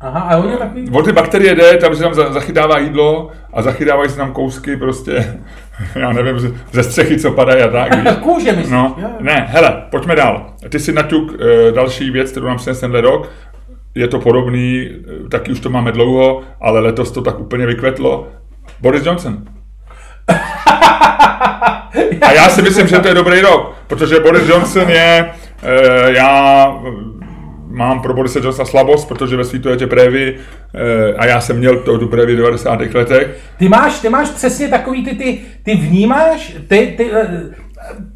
Aha, a on je takový... O ty bakterie jde, tam se tam zachytává jídlo a zachytávají se tam kousky prostě, já nevím, ze střechy, co padají a tak. Kůže myslíš? No, ne, hele, pojďme dál. Ty si naťuk e, další věc, kterou nám přines tenhle rok. Je to podobný, taky už to máme dlouho, ale letos to tak úplně vykvetlo. Boris Johnson. A já si myslím, že to je dobrý rok, protože Boris Johnson je, e, já mám pro Borise Johnsona slabost, protože ve svítu je tě prévy e, a já jsem měl to, tu prévy v 90. letech. Ty máš, ty máš přesně takový, ty, ty, ty vnímáš, ty, ty,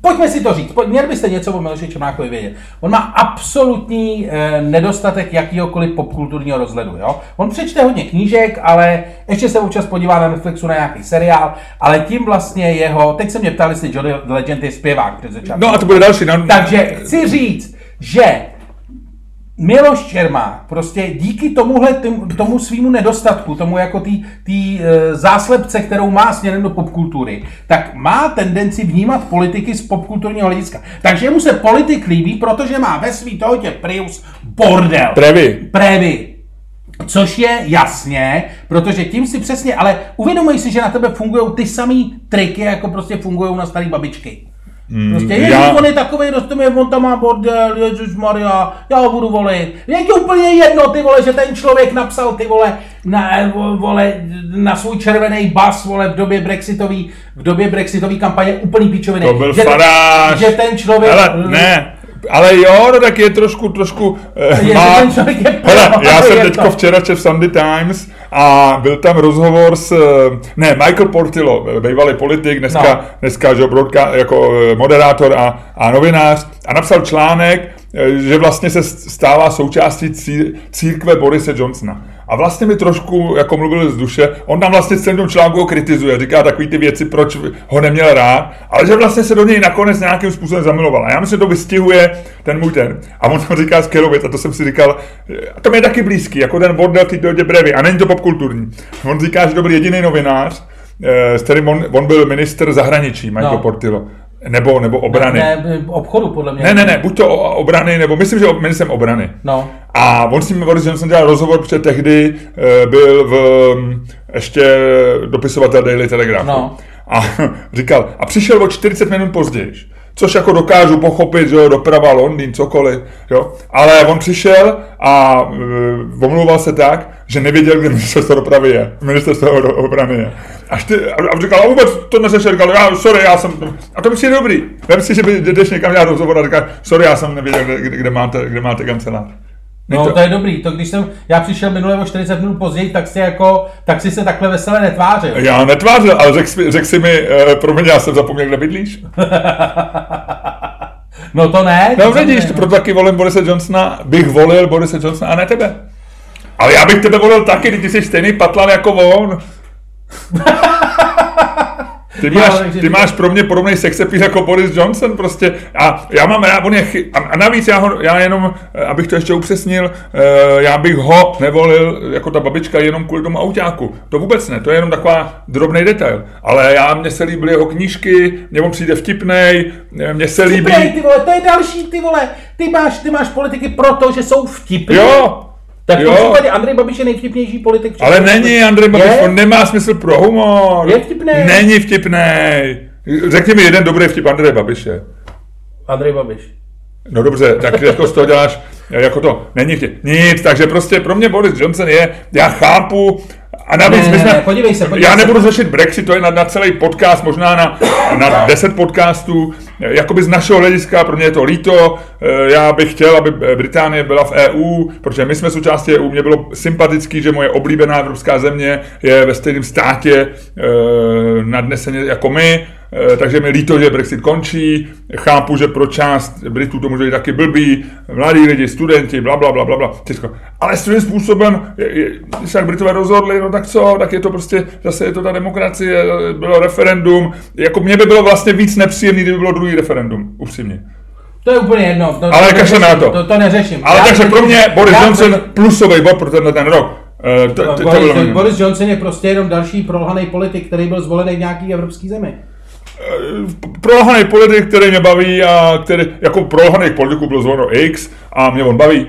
Pojďme si to říct, měli byste něco o Miloši Čermákovi vědět. On má absolutní eh, nedostatek jakýhokoliv popkulturního rozhledu. Jo? On přečte hodně knížek, ale ještě se občas podívá na Netflixu na nějaký seriál, ale tím vlastně jeho, teď se mě ptali, jestli Johnny Legend je zpěvák. No a to bude další. No. Takže chci říct, že Miloš Čermák prostě díky tomuhle, tomu svýmu nedostatku, tomu jako tý, tý e, záslepce, kterou má směrem do popkultury, tak má tendenci vnímat politiky z popkulturního hlediska. Takže mu se politik líbí, protože má ve svý tohotě Prius bordel. Prevy. Prevy. Což je jasně, protože tím si přesně, ale uvědomuj si, že na tebe fungují ty samé triky, jako prostě fungují na staré babičky. Mm, prostě ježiš, já... on je takový, rostomý, on tam má bordel, Ježíš Maria, já ho budu volit. Je to úplně jedno, ty vole, že ten člověk napsal, ty vole, na, vole, na svůj červený bas, vole, v době brexitový, v době brexitový kampaně úplný píčoviny. To byl že, faráž. Že ten člověk... Hele, ne, ale jo, no tak je trošku, trošku... Eh, je, má... je Hele, já jsem teďko včera čet v Sunday Times a byl tam rozhovor s, ne, Michael Portillo, bývalý politik, dneska, no. dneska že broadka, jako eh, moderátor a, a novinář a napsal článek, eh, že vlastně se stává součástí církve Borise Johnsona. A vlastně mi trošku jako mluvil z duše, on tam vlastně celým článku ho kritizuje, říká takový ty věci, proč ho neměl rád, ale že vlastně se do něj nakonec nějakým způsobem zamiloval. A já myslím, že to vystihuje ten můj ten. A on tam říká skvělou věc, a to jsem si říkal, a to mi je taky blízký, jako ten bordel ty Dodě Brevy, a není to popkulturní. On říká, že to byl jediný novinář, eh, s kterým on, on byl minister zahraničí, Michael no. Portillo. Nebo, nebo obrany. Ne, ne, obchodu podle mě. Ne, ne, ne, buď to obrany, nebo myslím, že ministrem obrany. No. A on s ním Boris Johnson dělal rozhovor, protože tehdy eh, byl v, mm, ještě dopisovatel Daily Telegraph. No. A říkal, a přišel o 40 minut později. Což jako dokážu pochopit, že jo, doprava, Londýn, cokoliv, jo. Ale on přišel a uh, omlouval se tak, že nevěděl, kde ministerstvo dopravy je. Ministerstvo obrany je. Až ty, a a říkal, a vůbec to neřešil, říkal, já, sorry, já jsem, a to mi přijde dobrý. Vem si, že by jdeš někam dělat rozhovor a říkáš, sorry, já jsem nevěděl, kde, kde máte, kde máte kancelář. No, to- to je dobrý. To když jsem, já přišel minule o 40 minut později, tak si jako, tak si se takhle veselé netvářil. Já netvářil, ale řekl, jsi- řekl si mi, eh, promiň, já jsem zapomněl, kde bydlíš. No to ne. No to vidíš, ne, proto taky volím Borise Johnsona, bych volil Borise Johnsona a ne tebe. Ale já bych tebe volil taky, když ty jsi stejný patlan jako on. Ty Jo, máš, ty máš pro mě podobný sexepíl jako Boris Johnson prostě. A já mám rád, on je chy... a, navíc já, ho, já jenom, eh, abych to ještě upřesnil, eh, já bych ho nevolil jako ta babička jenom kvůli tomu autáku. To vůbec ne, to je jenom taková drobný detail. Ale já, mně se líbily jeho knížky, mně on přijde vtipnej, eh, mně se líbí... Vtipnej, ty vole, to je další, ty vole. Ty máš, ty máš politiky proto, že jsou vtipní. Jo, Tak v jo. případě Andrej Babiš je nejvtipnější politik. v Ale není. Andrej Babiš, Je? on nemá smysl pro humor. Je vtipnej. Není vtipnej. Řekni mi jeden dobrý vtip Andreje Babiše. Andrej Babiš. No dobře, tak jako z toho děláš jako to. Není vtip. Nic, takže prostě pro mě Boris Johnson je, já chápu, a navíc Ne, my jsme, ne, podívej se, podívej já se. nebudu řešit Brexit, to je na, na celý podcast, možná na, na 10 podcastů. Jakoby z našeho hlediska, pro mě je to líto, eh, já bych chtěl, aby Británie byla v EU, protože my jsme součástí EU, mě bylo sympatický, že moje oblíbená evropská země je ve stejném státě eh, nadneseně jako my, takže mi líto, že Brexit končí, chápu, že pro část Britů to může být taky blbý, mladí lidi, studenti, bla, bla, bla, bla, bla, těžko. Ale svým způsobem, když se tak Britové rozhodli, no tak co, tak je to prostě, zase je to ta demokracie, bylo referendum, jako mě by bylo vlastně víc nepříjemný, kdyby bylo druhý referendum, upřímně. To je úplně jedno. To, Ale to neřeším, na to. to. To neřeším. Ale Já takže pro mě Boris já Johnson plusový bod pro tenhle ten rok. Eh, to- to- to Boris, bylo mě. Boris Johnson je prostě jenom další prolhaný politik, který byl zvolený v nějaký evropský zemi. Prolhaný politik, který mě baví a který, jako prolhaných politiků bylo zvoleno X a mě on baví.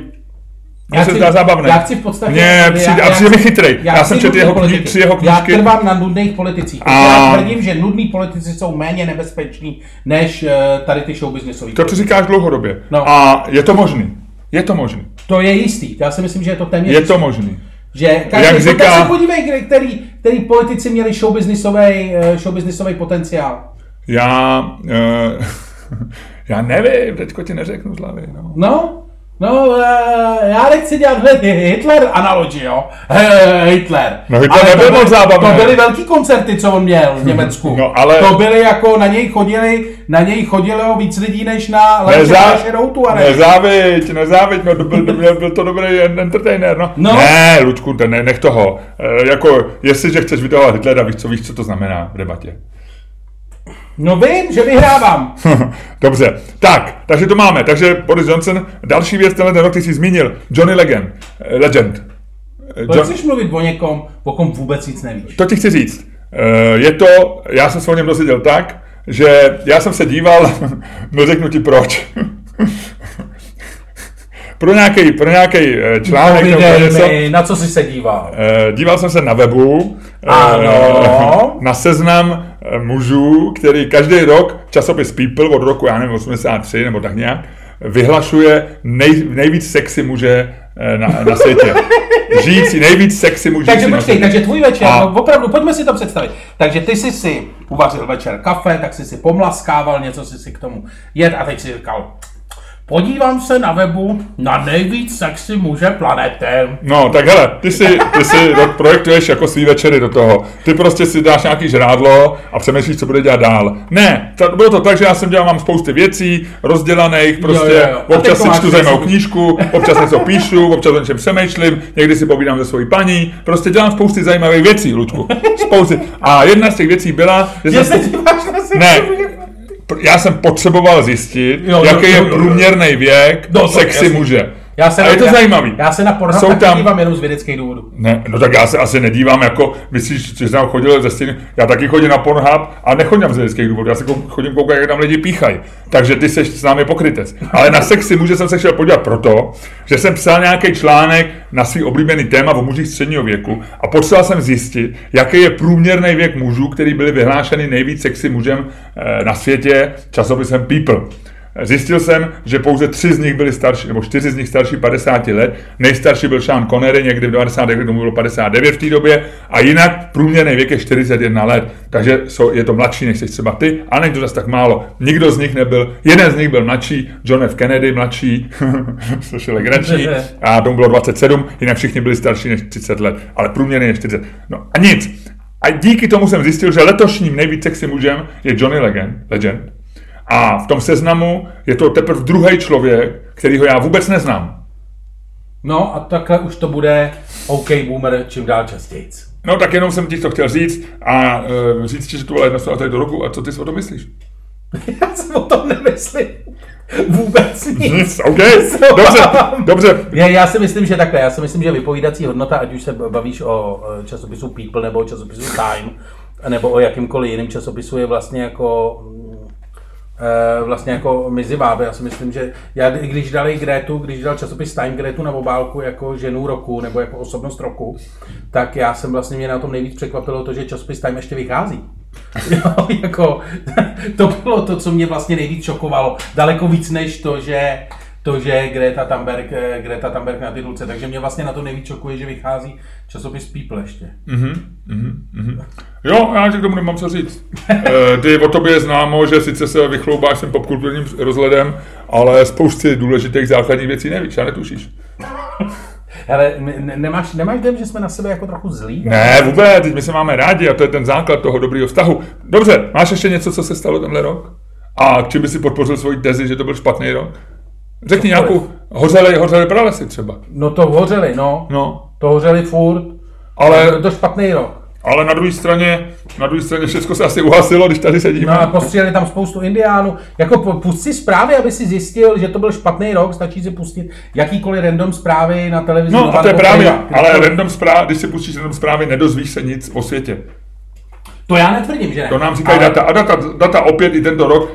Mně Já se zdá zábavné. já chci v podstatě- já- přijde, já a přijde mi chytrej. Já, chci jsem četl jeho, kni, tři jeho Já knížky. trvám na nudných politicích. A-. Já tvrdím, že nudní politici jsou méně nebezpeční než eh, tady ty showbiznisový. To, co říkáš dlouhodobě. No. A je to možný. Je to možný. To je jistý. Já si myslím, že je to téměř Je to možný. Že každý, Jak Jak říká- říká... se podívej, který, který politici měli showbiznisový, eh, showbiznisový potenciál. Já, uh, já nevím, teďko ti neřeknu z hlavy. No. No, no, eh, já nechci dělat Hitler analogy, jo. Hitler. No, Hitler Ale nebyl to moc zábavný. To byly velký koncerty, co on měl v Německu. No, ale- To byly jako, na něj chodili, na něj chodilo víc lidí, než na Leže Routu. A ne. nezáviď, nezáviď, no, byl, byl, byl to dobrý entertainer, no. No. Ne, Lučku, ne, nech toho. E, jako, jestliže chceš vytahovat Hitlera, víš co, víš, co to znamená v debatě. No vím, že vyhrávám. Dobře, tak, takže to máme. Takže Boris Johnson, další věc, tenhle ten rok, ty jsi zmínil, Johnny Legend. eh, Legend. Eh, Proč chceš mluvit o někom, o kom vůbec nic nevíš? To ti chci říct. Eh, Je to, já jsem se o něm dozvěděl tak, že já jsem se díval, no řeknu ti proč. pro nějaký, pro nějaký eh, článek nebo něco, mi, na co jsi se díval? Eh, Díval jsem se na webu, eh, Ano. na seznam mužů, který každý rok časopis People od roku, já nevím, 83 nebo tak nějak, vyhlašuje nej, nejvíc sexy muže na, na světě. Žijící nejvíc sexy muže. Takže počkej, světě. takže tvůj večer, A- no, opravdu, pojďme si to představit. Takže ty jsi si uvařil večer kafe, tak jsi si pomlaskával, něco si si k tomu jet a teď si říkal, podívám se na webu na nejvíc sexy muže planety. No, tak hele, ty si, ty si projektuješ jako svý večery do toho. Ty prostě si dáš nějaký žrádlo a přemýšlíš, co bude dělat dál. Ne, to, bylo to tak, že já jsem dělal, mám spousty věcí, rozdělaných, prostě jo, jo. A občas si čtu zajímavou knížku, občas něco píšu, občas o něčem přemýšlím, někdy si povídám se svojí paní, prostě dělám spousty zajímavých věcí, Lučku. Spousty. A jedna z těch věcí byla, že, Že jsem se díváš na sexy Ne. Já jsem potřeboval zjistit, Jo, jaký jo, je jo, jo. průměrný věk No, sexy jasný. muže. Já se a je to já, zajímavý. Já se na Pornhub Jsou tam- dívám jenom z vědeckých důvodů. Ne, no tak já se asi nedívám jako, myslíš, že jsem chodil ze stejný, já taky chodím na Pornhub a nechodím z vědeckých důvodů, já se kou- chodím koukat, jak tam lidi píchají. Takže ty seš s námi pokrytec. Ale na sexy muže jsem se chtěl podívat proto, že jsem psal nějaký článek na svý oblíbený téma o mužích středního věku a potřeboval jsem zjistit, jaký je průměrný věk mužů, který byli vyhlášeny nejvíc sexy mužem eh, na světě časopisem People. Zjistil jsem, že pouze tři z nich byli starší, nebo čtyři z nich starší 50 let. Nejstarší byl Sean Connery, někdy v 90. letech tomu bylo 59 v té době, a jinak průměrný věk je 41 let. Takže jsou, je to mladší, než jsi třeba ty, a není to zase tak málo. Nikdo z nich nebyl, jeden z nich byl mladší, John F. Kennedy mladší, což je legrační, a tomu bylo 27, jinak všichni byli starší než 30 let, ale průměrný je 40. No a nic. A díky tomu jsem zjistil, že letošním nejvíc sexy mužem je Johnny Legend, Legend. A v tom seznamu je to teprve druhý člověk, kterýho já vůbec neznám. No a takhle už to bude OK Boomer čím dál častěji. No tak jenom jsem ti to chtěl říct a uh, říct ti, že to byla jedna strana tady do roku a co ty si o tom myslíš? Já si o tom nemyslím vůbec nic. OK, dobře, dobře. Já, já si myslím, že takhle, já si myslím, že vypovídací hodnota, ať už se bavíš o eh, časopisu People nebo o časopisu Time, nebo o jakýmkoliv jiném časopisu, je vlastně jako vlastně jako mizivá. Já si myslím, že já, když dali Gretu, když dal časopis Time Gretu na obálku jako ženu roku nebo jako osobnost roku, tak já jsem vlastně mě na tom nejvíc překvapilo to, že časopis Time ještě vychází. Jo, jako, to bylo to, co mě vlastně nejvíc šokovalo. Daleko víc než to, že to, že Greta Thunberg, eh, Greta Thunberg na titulce, takže mě vlastně na to nejvíc šokuje, že vychází časopis People ještě. Mhm, mhm, mhm. Jo, já k tomu nemám co říct. Eh, Ty o tobě je známo, že sice se vychloubáš tím popkulturním rozhledem, ale spousty důležitých základních věcí nevíš a netušíš. Ale ne- nemáš, nemáš dojem, že jsme na sebe jako trochu zlí? Ne, vůbec, teď my se máme rádi a to je ten základ toho dobrého vztahu. Dobře, máš ještě něco, co se stalo tenhle rok? A k čím by si podpořil svoji tezi, že to byl špatný rok? Řekni nějakou hořelej, hořelej pralesy třeba. No to hořeli, no. No, To hořeli furt. ale, To, to špatný rok. ale na druhé straně, na druhé straně všechno se asi uhasilo, když tady sedíme. No a postříleli tam spoustu indiánů. Jako pust si zprávy, aby si zjistil, že to byl špatný rok, stačí si pustit jakýkoliv random zprávy na televizi. No a to je právě, ale random zpráv, když si pustíš random zprávy, nedozvíš se nic o světě. To já netvrdím, že ne. To nám říkají Ale- data. A data, data opět i tento rok,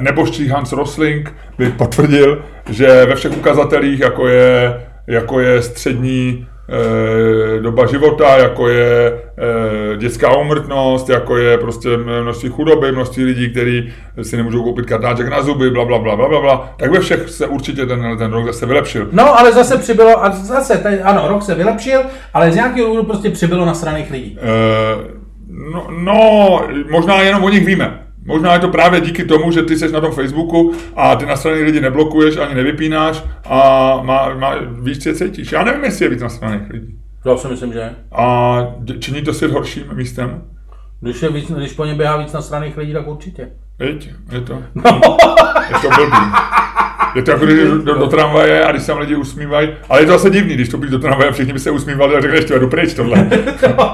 nebožčí Hans Rosling by potvrdil, že ve všech ukazatelích, jako je, jako je střední eh, doba života, jako je eh, dětská úmrtnost, jako je prostě množství chudoby, množství lidí, kteří si nemůžou koupit kartáček na zuby, bla, bla, bla, bla, bla, bla, tak ve všech se určitě ten, ten rok zase vylepšil. No, ale zase přibylo, a zase, tady, ano, rok se vylepšil, ale z nějakého důvodu prostě přibylo na straných lidí. Eh, No, no, možná jenom o nich víme. Možná je to právě díky tomu, že ty jsi na tom Facebooku a ty na straně lidi neblokuješ ani nevypínáš a má, má, víš, co je cítíš. Já nevím, jestli je víc na straně lidí. Já si myslím, že. A činí to svět horším místem? Když, je víc, když po něm běhá víc na straných lidí, tak určitě. Viď? Je to, je to blbý. Je to jako když do, do, tramvaje a když se tam lidi usmívají, ale je to zase divný, když to do tramvaje a všichni by se usmívali a řekneš, že jdu pryč tohle.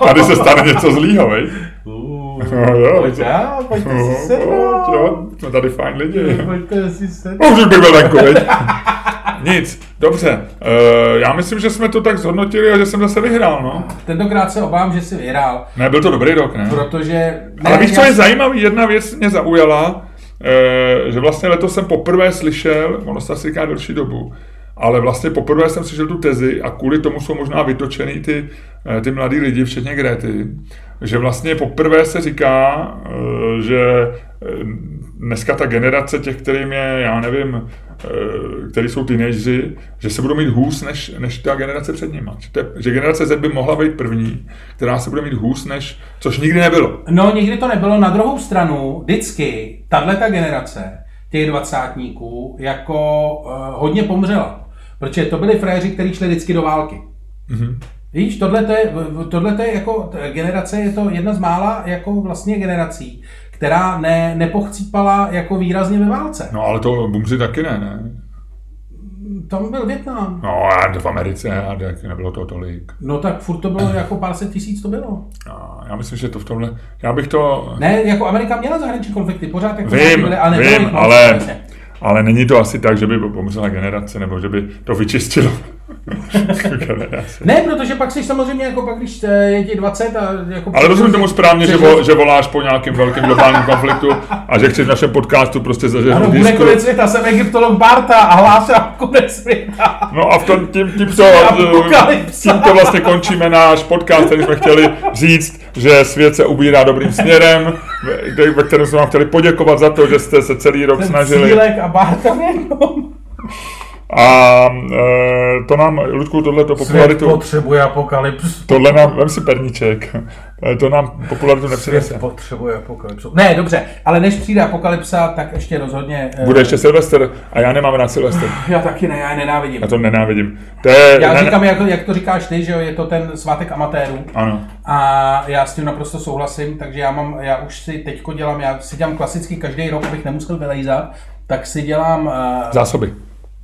Tady se stane něco zlýho, vej? No, jo, Pojďte, já, pojďte si Jo, sednout. jo, jsme tady fajn lidi. Pojďte si sednout. Už bych byl venku, veď? Nic, dobře. Uh, já myslím, že jsme to tak zhodnotili a že jsem zase vyhrál, no. Tentokrát se obávám, že jsi vyhrál, Ne, byl to dobrý rok, ne? protože... Ale ne, víš, co je zajímavý? Jedna věc mě zaujala, eh, že vlastně letos jsem poprvé slyšel, ono se asi říká delší dobu, ale vlastně poprvé jsem slyšel tu tezi a kvůli tomu jsou možná vytočený ty, eh, ty mladí lidi, včetně Gréty, že vlastně poprvé se říká, že dneska ta generace těch, kterým je, já nevím, který jsou teenageři, že se budou mít hůz než, než ta generace před nimi. Že, že generace Z by mohla být první, která se bude mít hůz než, což nikdy nebylo. No, nikdy to nebylo. Na druhou stranu, vždycky, tahle ta generace těch dvacátníků jako uh, hodně pomřela. Protože to byli fréři, kteří šli vždycky do války. Mhm. Víš, tohle je, tohle je jako generace, je to jedna z mála jako vlastně generací, která ne, nepochcípala jako výrazně ve válce. No ale to bumři taky ne, ne? Tam byl Větnam. No a v Americe a tak nebylo to tolik. No tak furt to bylo jako pár set tisíc to bylo. No, já myslím, že to v tomhle, já bych to, Ne, jako Amerika měla zahraniční konflikty, pořád jako Vím, byly, ale vím, ale-. Ale není to asi tak, že by pomřela generace, nebo že by to vyčistilo. Ne, protože pak jsi samozřejmě, jako pak když eh, je ti 20 a jako... Ale rozumím tomu správně, že, vo, že voláš po nějakém velkém globálním konfliktu a že chceš v našem podcastu prostě Ano, zažehnout bude diskurs. konec světa, jsem egyptolog Barta a hlásám konec světa. No a v tom, tím, tímto, Apokalypsa. tímto vlastně končíme náš podcast, který jsme chtěli říct, že svět se ubírá dobrým směrem, ve- ve kterém jsme vám chtěli poděkovat za to, že jste se celý rok Ten snažili. Cílek a Barta jenom. A e, to nám, Ludku, tohle to Svět popularitu, potřebuje apokalypsu. tohle nám, vem si perníček, E, to nám popularitu nepřinese. Svět potřebuje apokalypsu. Ne, dobře, ale než přijde apokalypsa, tak ještě rozhodně... eh, Bude ještě Silvestr a já nemám rád Silvestr. Já taky ne, já je nenávidím. Já to nenávidím. To je, Já ne, říkám, jak, jak to říkáš ty, že jo, je to ten svátek amatérů. Ano. A já s tím naprosto souhlasím, takže já mám, já už si teďko dělám, já si dělám klasicky každý rok, abych nemusel vylejzat, tak si dělám, eh, Zásoby.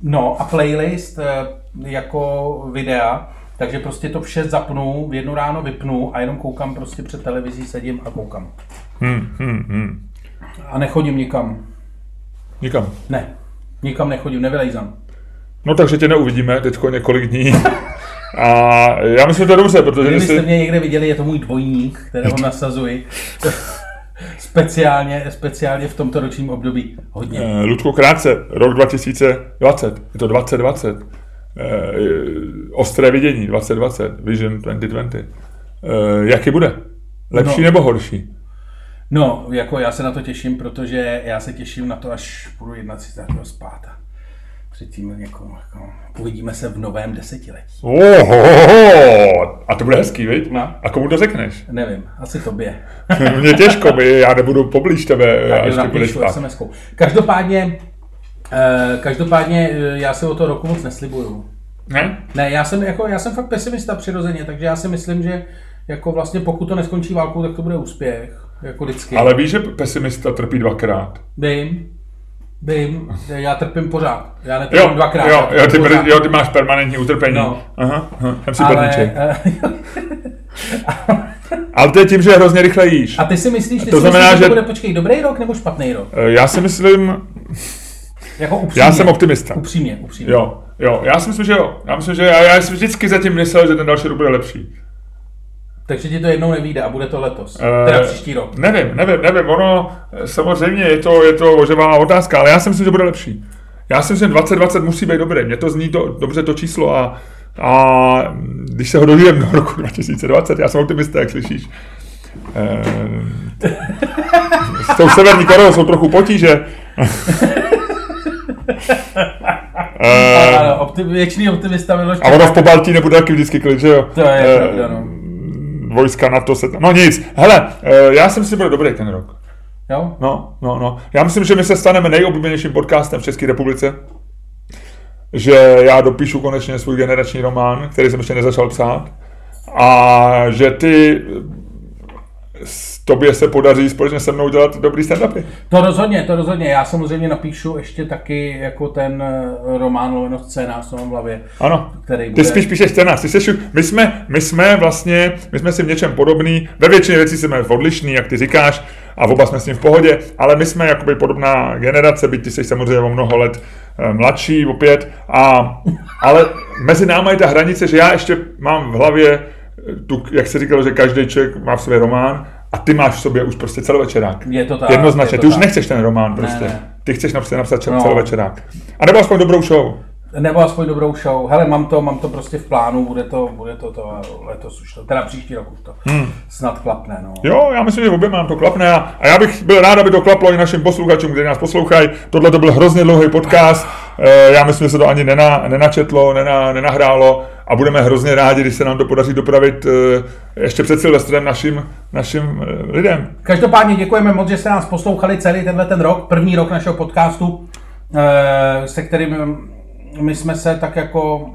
No a playlist eh, jako videa, takže prostě to vše zapnu, v jednu ráno vypnu a jenom koukám prostě před televizí, sedím a koukám. Hm, hm, hm. A nechodím nikam. Nikam. Ne, nikam nechodím, nevylejzám. No takže tě neuvidíme teďko několik dní. A já myslím, že to je dobře, protože Kdybyste si... mě někde viděli, je to můj dvojník, kterého nasazuji. Speciálně, speciálně v tomto ročním období hodně. Eh, Ludku, krátce, rok 2020, je to 2020. Eh, ostré vidění 2020, Vision 2020. Eh, jaký bude? Lepší No. nebo horší? No, jako já se na to těším, protože já se těším na to, až si toho spát. a Předtím jako, jako, uvidíme se v novém desetiletí. Oho, a to bude hezký, viď? No. A komu to řekneš? Nevím, asi tobě. Mně těžko, by, já nebudu poblíž tebe, Tak až napíšu spát. SMS-kou. Každopádně, eh, každopádně eh, já si o to roku moc neslibuju. Ne? Ne, já jsem, jako, já jsem fakt pesimista přirozeně, takže já si myslím, že jako vlastně pokud to neskončí válkou, tak to bude úspěch. Jako vždycky. Ale víš, že pesimista trpí dvakrát. Vím, vím, já trpím pořád. Já netrpím Jo, dvakrát. jo, já jo, ty, pořád. jo, ty máš permanentní utrpení. No. Aha, aha, jsem si ale, eh, Ale to je tím, že hrozně rychle jíš. a ty si myslíš, ty To si znamená, myslíš, že že- to bude, počkej, dobrý rok nebo špatný rok? Eh, Já si myslím, Jako upřímně. já jsem optimista. Upřímně, upřímně. Jo, jo, já si myslím, že jo. Já myslím, že já, já jsem vždycky zatím myslel, že ten další rok bude lepší. Takže ti to jednou nevíde a bude to letos. Eh, teda příští rok. Nevím, nevím, nevím, ono, samozřejmě je to, je to ožehavá otázka, ale já si myslím, že bude lepší. Já si myslím, že 2020 musí být dobré. Mně to zní to, dobře to číslo a, a když se ho dožijeme do roku 2020, já jsem optimista, jak slyšíš. Eh, s tou severní Koreou jsou trochu potíže. Eh, Ano, optim, věčný optimista Miloš a ono v Pobaltí nebude taky vždycky klid, že jo? To je Eh, pravda, no. Vojska na to se... No nic, hele, eh, já si myslím, že bude dobrý ten rok. Jo? No, no, no. Já myslím, že my se staneme nejoblíbenějším podcastem v České republice. Že já dopíšu konečně svůj generační román, který jsem ještě nezačal psát. A že ty tobě se podaří společně se mnou dělat dobrý stand-upy. To rozhodně, to rozhodně. Já samozřejmě napíšu ještě taky jako ten eh, román Loveno scénář, co mám v hlavě. Ano. Který Ty bude- spíš píšeš scénář. Ty seš, my, jsme, my jsme vlastně, my jsme si v něčem podobný, ve většině věcí jsme odlišný, jak ty říkáš, a oba jsme s ním v pohodě, ale my jsme jakoby podobná generace, byť ty jsi samozřejmě o mnoho let eh, mladší opět, a, ale mezi náma je ta hranice, že já ještě mám v hlavě eh, tu, jak se říkalo, že každý člověk má v sobě román, a ty máš v sobě už prostě celovečerák. Je to tak, Jednoznačně, je to ty už tak. nechceš ten román prostě. ne. Ty chceš napsat, napsat No. celovečerák. A nebo aspoň dobrou show. Nebo aspoň dobrou show. Hele, mám to, mám to prostě v plánu, bude to, bude to, to letos už to, teda příští rok už to hmm. snad klapne, no. Jo, já myslím, že obě nám to klapne a, a já bych byl rád, aby to klaplo i našim posluchačům, kteří nás poslouchají. Tohle to byl hrozně dlouhý podcast, e, já myslím, že se to ani nena, nenačetlo, nena, nenahrálo a budeme hrozně rádi, když se nám to podaří dopravit e, ještě před Silvestrem našim, našim e, lidem. Každopádně děkujeme moc, že jste nás poslouchali celý tenhle ten rok, první rok našeho podcastu, eh, se kterým my jsme se tak jako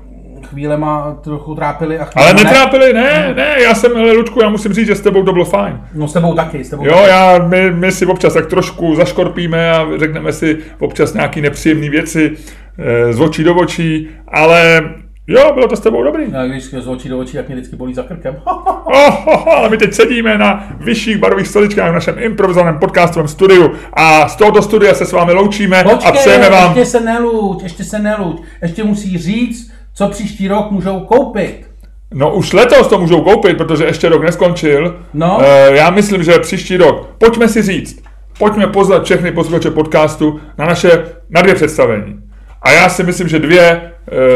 chvílema trochu trápili. A Ale chvílema ne. netrápili, ne, ne, já jsem, ale Ludku, já musím říct, že s tebou to bylo fajn. No s tebou taky, s tebou Jo, já, my, my si občas tak trošku zaškorpíme a řekneme si občas nějaké nepříjemné věci e, z očí do očí, ale Jo, bylo to s tebou dobrý. A když z očí do očí, jak mě vždycky bolí za krkem. Oh, oh, oh, ale my teď sedíme na vyšších barových stoličkách v našem improvizovaném podcastovém studiu a z tohoto studia se s vámi loučíme a Počkej, přejeme vám... ještě se neluď, ještě se neluď. Ještě musí říct, co příští rok můžou koupit. No už letos to můžou koupit, protože ještě rok neskončil. No. E, já myslím, že příští rok. Pojďme si říct, pojďme pozvat všechny posluchače podcastu na naše, na dvě představení. A já si myslím, že dvě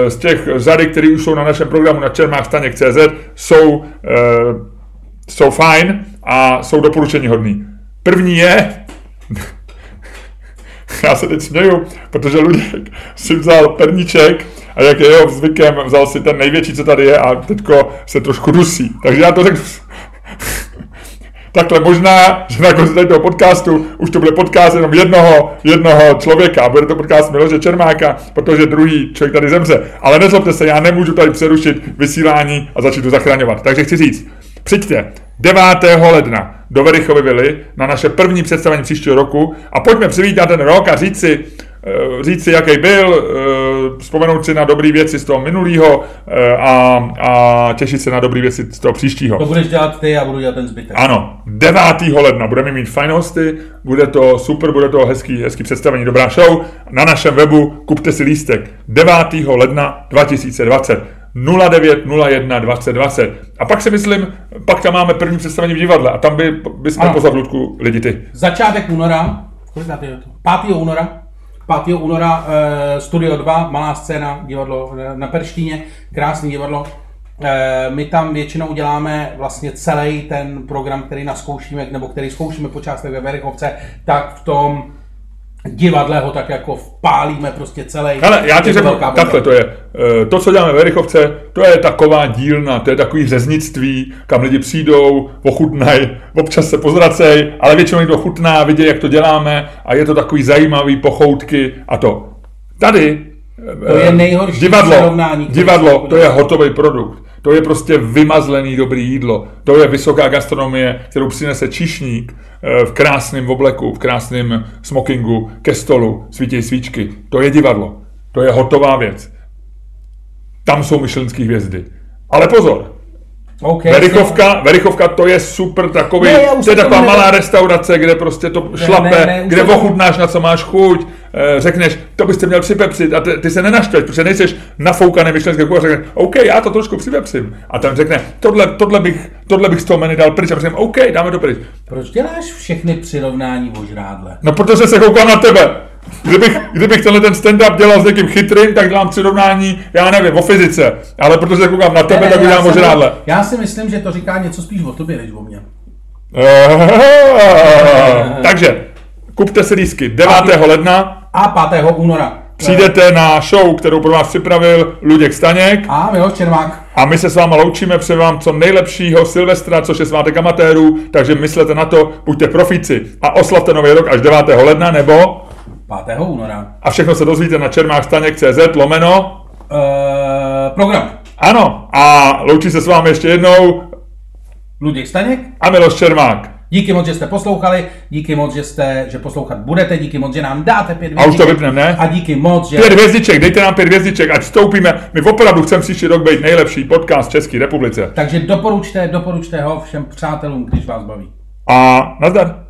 z těch řady, které už jsou na našem programu na čermáchstaněk.cz, jsou, e, jsou fajn a jsou doporučení hodný. První je, já se teď směju, protože Luděk si vzal perníček a jak je jeho zvykem, vzal si ten největší, co tady je a teďko se trošku dusí. Takže já to řeknu takhle možná, že na konci toho podcastu už to bude podcast jenom jednoho, jednoho člověka. Bude to podcast Miloše Čermáka, protože druhý člověk tady zemře. Ale nezlobte se, já nemůžu tady přerušit vysílání a začít to zachraňovat. Takže chci říct, přijďte 9. ledna do Verichovy vily na naše první představení příštího roku a pojďme přivítat ten rok a říct si, eh, říct si, jaký byl, eh, vzpomenout si na dobré věci z toho minulého eh, a, a těšit se na dobré věci z toho příštího. To budeš dělat ty a budu dělat ten zbytek. Ano, 9. ledna budeme mít fajn hosty, bude to super, bude to hezký, hezký představení, dobrá show. Na našem webu kupte si lístek 9. ledna 2020. 0901 2020. A pak si myslím, pak tam máme první představení v divadle a tam by, bychom Ano. pozvat Ludku lidi ty. Začátek února, kolikátý je to? 5. února, 5. února, eh, Studio 2, malá scéna, divadlo eh, na Perštíně, krásný divadlo. Eh, my tam většinou děláme vlastně celý ten program, který naskoušíme, nebo který zkoušíme po částech ve Verichovce, tak v tom divadle ho tak jako vpálíme prostě celý. Ale já ti řeknu, takhle to je. Eh, To, co děláme v Verichovce, to je taková dílna, to je takový řeznictví, kam lidi přijdou, ochutnají, občas se pozracej, ale většinou to chutná, vidějí, jak to děláme a je to takový zajímavý pochoutky a to. Tady To je eh, nejhorší divadlo, divadlo, to je hotový produkt. To je prostě vymazlený dobrý jídlo. To je vysoká gastronomie, kterou přinese čišník eh, v krásném obleku, v krásném smokingu ke stolu, svítí svíčky. To je divadlo. To je hotová věc. Tam jsou myšlenské hvězdy. Ale pozor, OK, Verichovka, Verichovka to je super takový, Ne, to je taková malá nedo- restaurace, kde prostě to šlape, ne, ne, kde ochutnáš, na co máš chuť, eh, řekneš, to byste měl připepřit a ty, ty se nenaštveš, protože nejseš nafoukaný myšlenský kuchař, řekne, OK, já to trošku připepřím. A tam řekne, tohle, tohle, bych, tohle bych z toho menu dal pryč a řekne, OK, dáme to pryč. Proč děláš všechny přirovnání o žrádle? No protože se koukám na tebe. Kdybych, kdybych tenhle ten stand-up dělal s někým chytrým, tak dělám přirovnání, já nevím, o fyzice. Ale protože koukám na tebe, Ne, ne, tak udělám o jsem- žrádle. Já si myslím, že to říká něco spíš o tobě, než o mně. Takže, kupte si lístky 9. ledna, A 5. února. přijdete na show, kterou pro vás připravil Luděk Staněk A Miloš Čermák. a my se s váma loučíme, přejeme vám co nejlepšího Silvestra, což je svátek amatérů, takže myslete na to, buďte profíci a oslavte nový rok až 9. ledna, nebo 5. února. a všechno se dozvíte na čermákstaněk.cz lomeno. Uh, program. Ano, a loučí se s vámi ještě jednou Luděk Staněk. a Miloš Čermák. Díky moc, že jste poslouchali, díky moc, že jste, že poslouchat budete, díky moc, že nám dáte pět A už to vypneme, ne? A díky moc, že... Pět hvězdiček, dejte nám pět hvězdiček, ať vstoupíme. My opravdu chceme příští rok být nejlepší podcast v České republice. Takže doporučte, doporučte ho všem přátelům, když vás baví. A nazdar.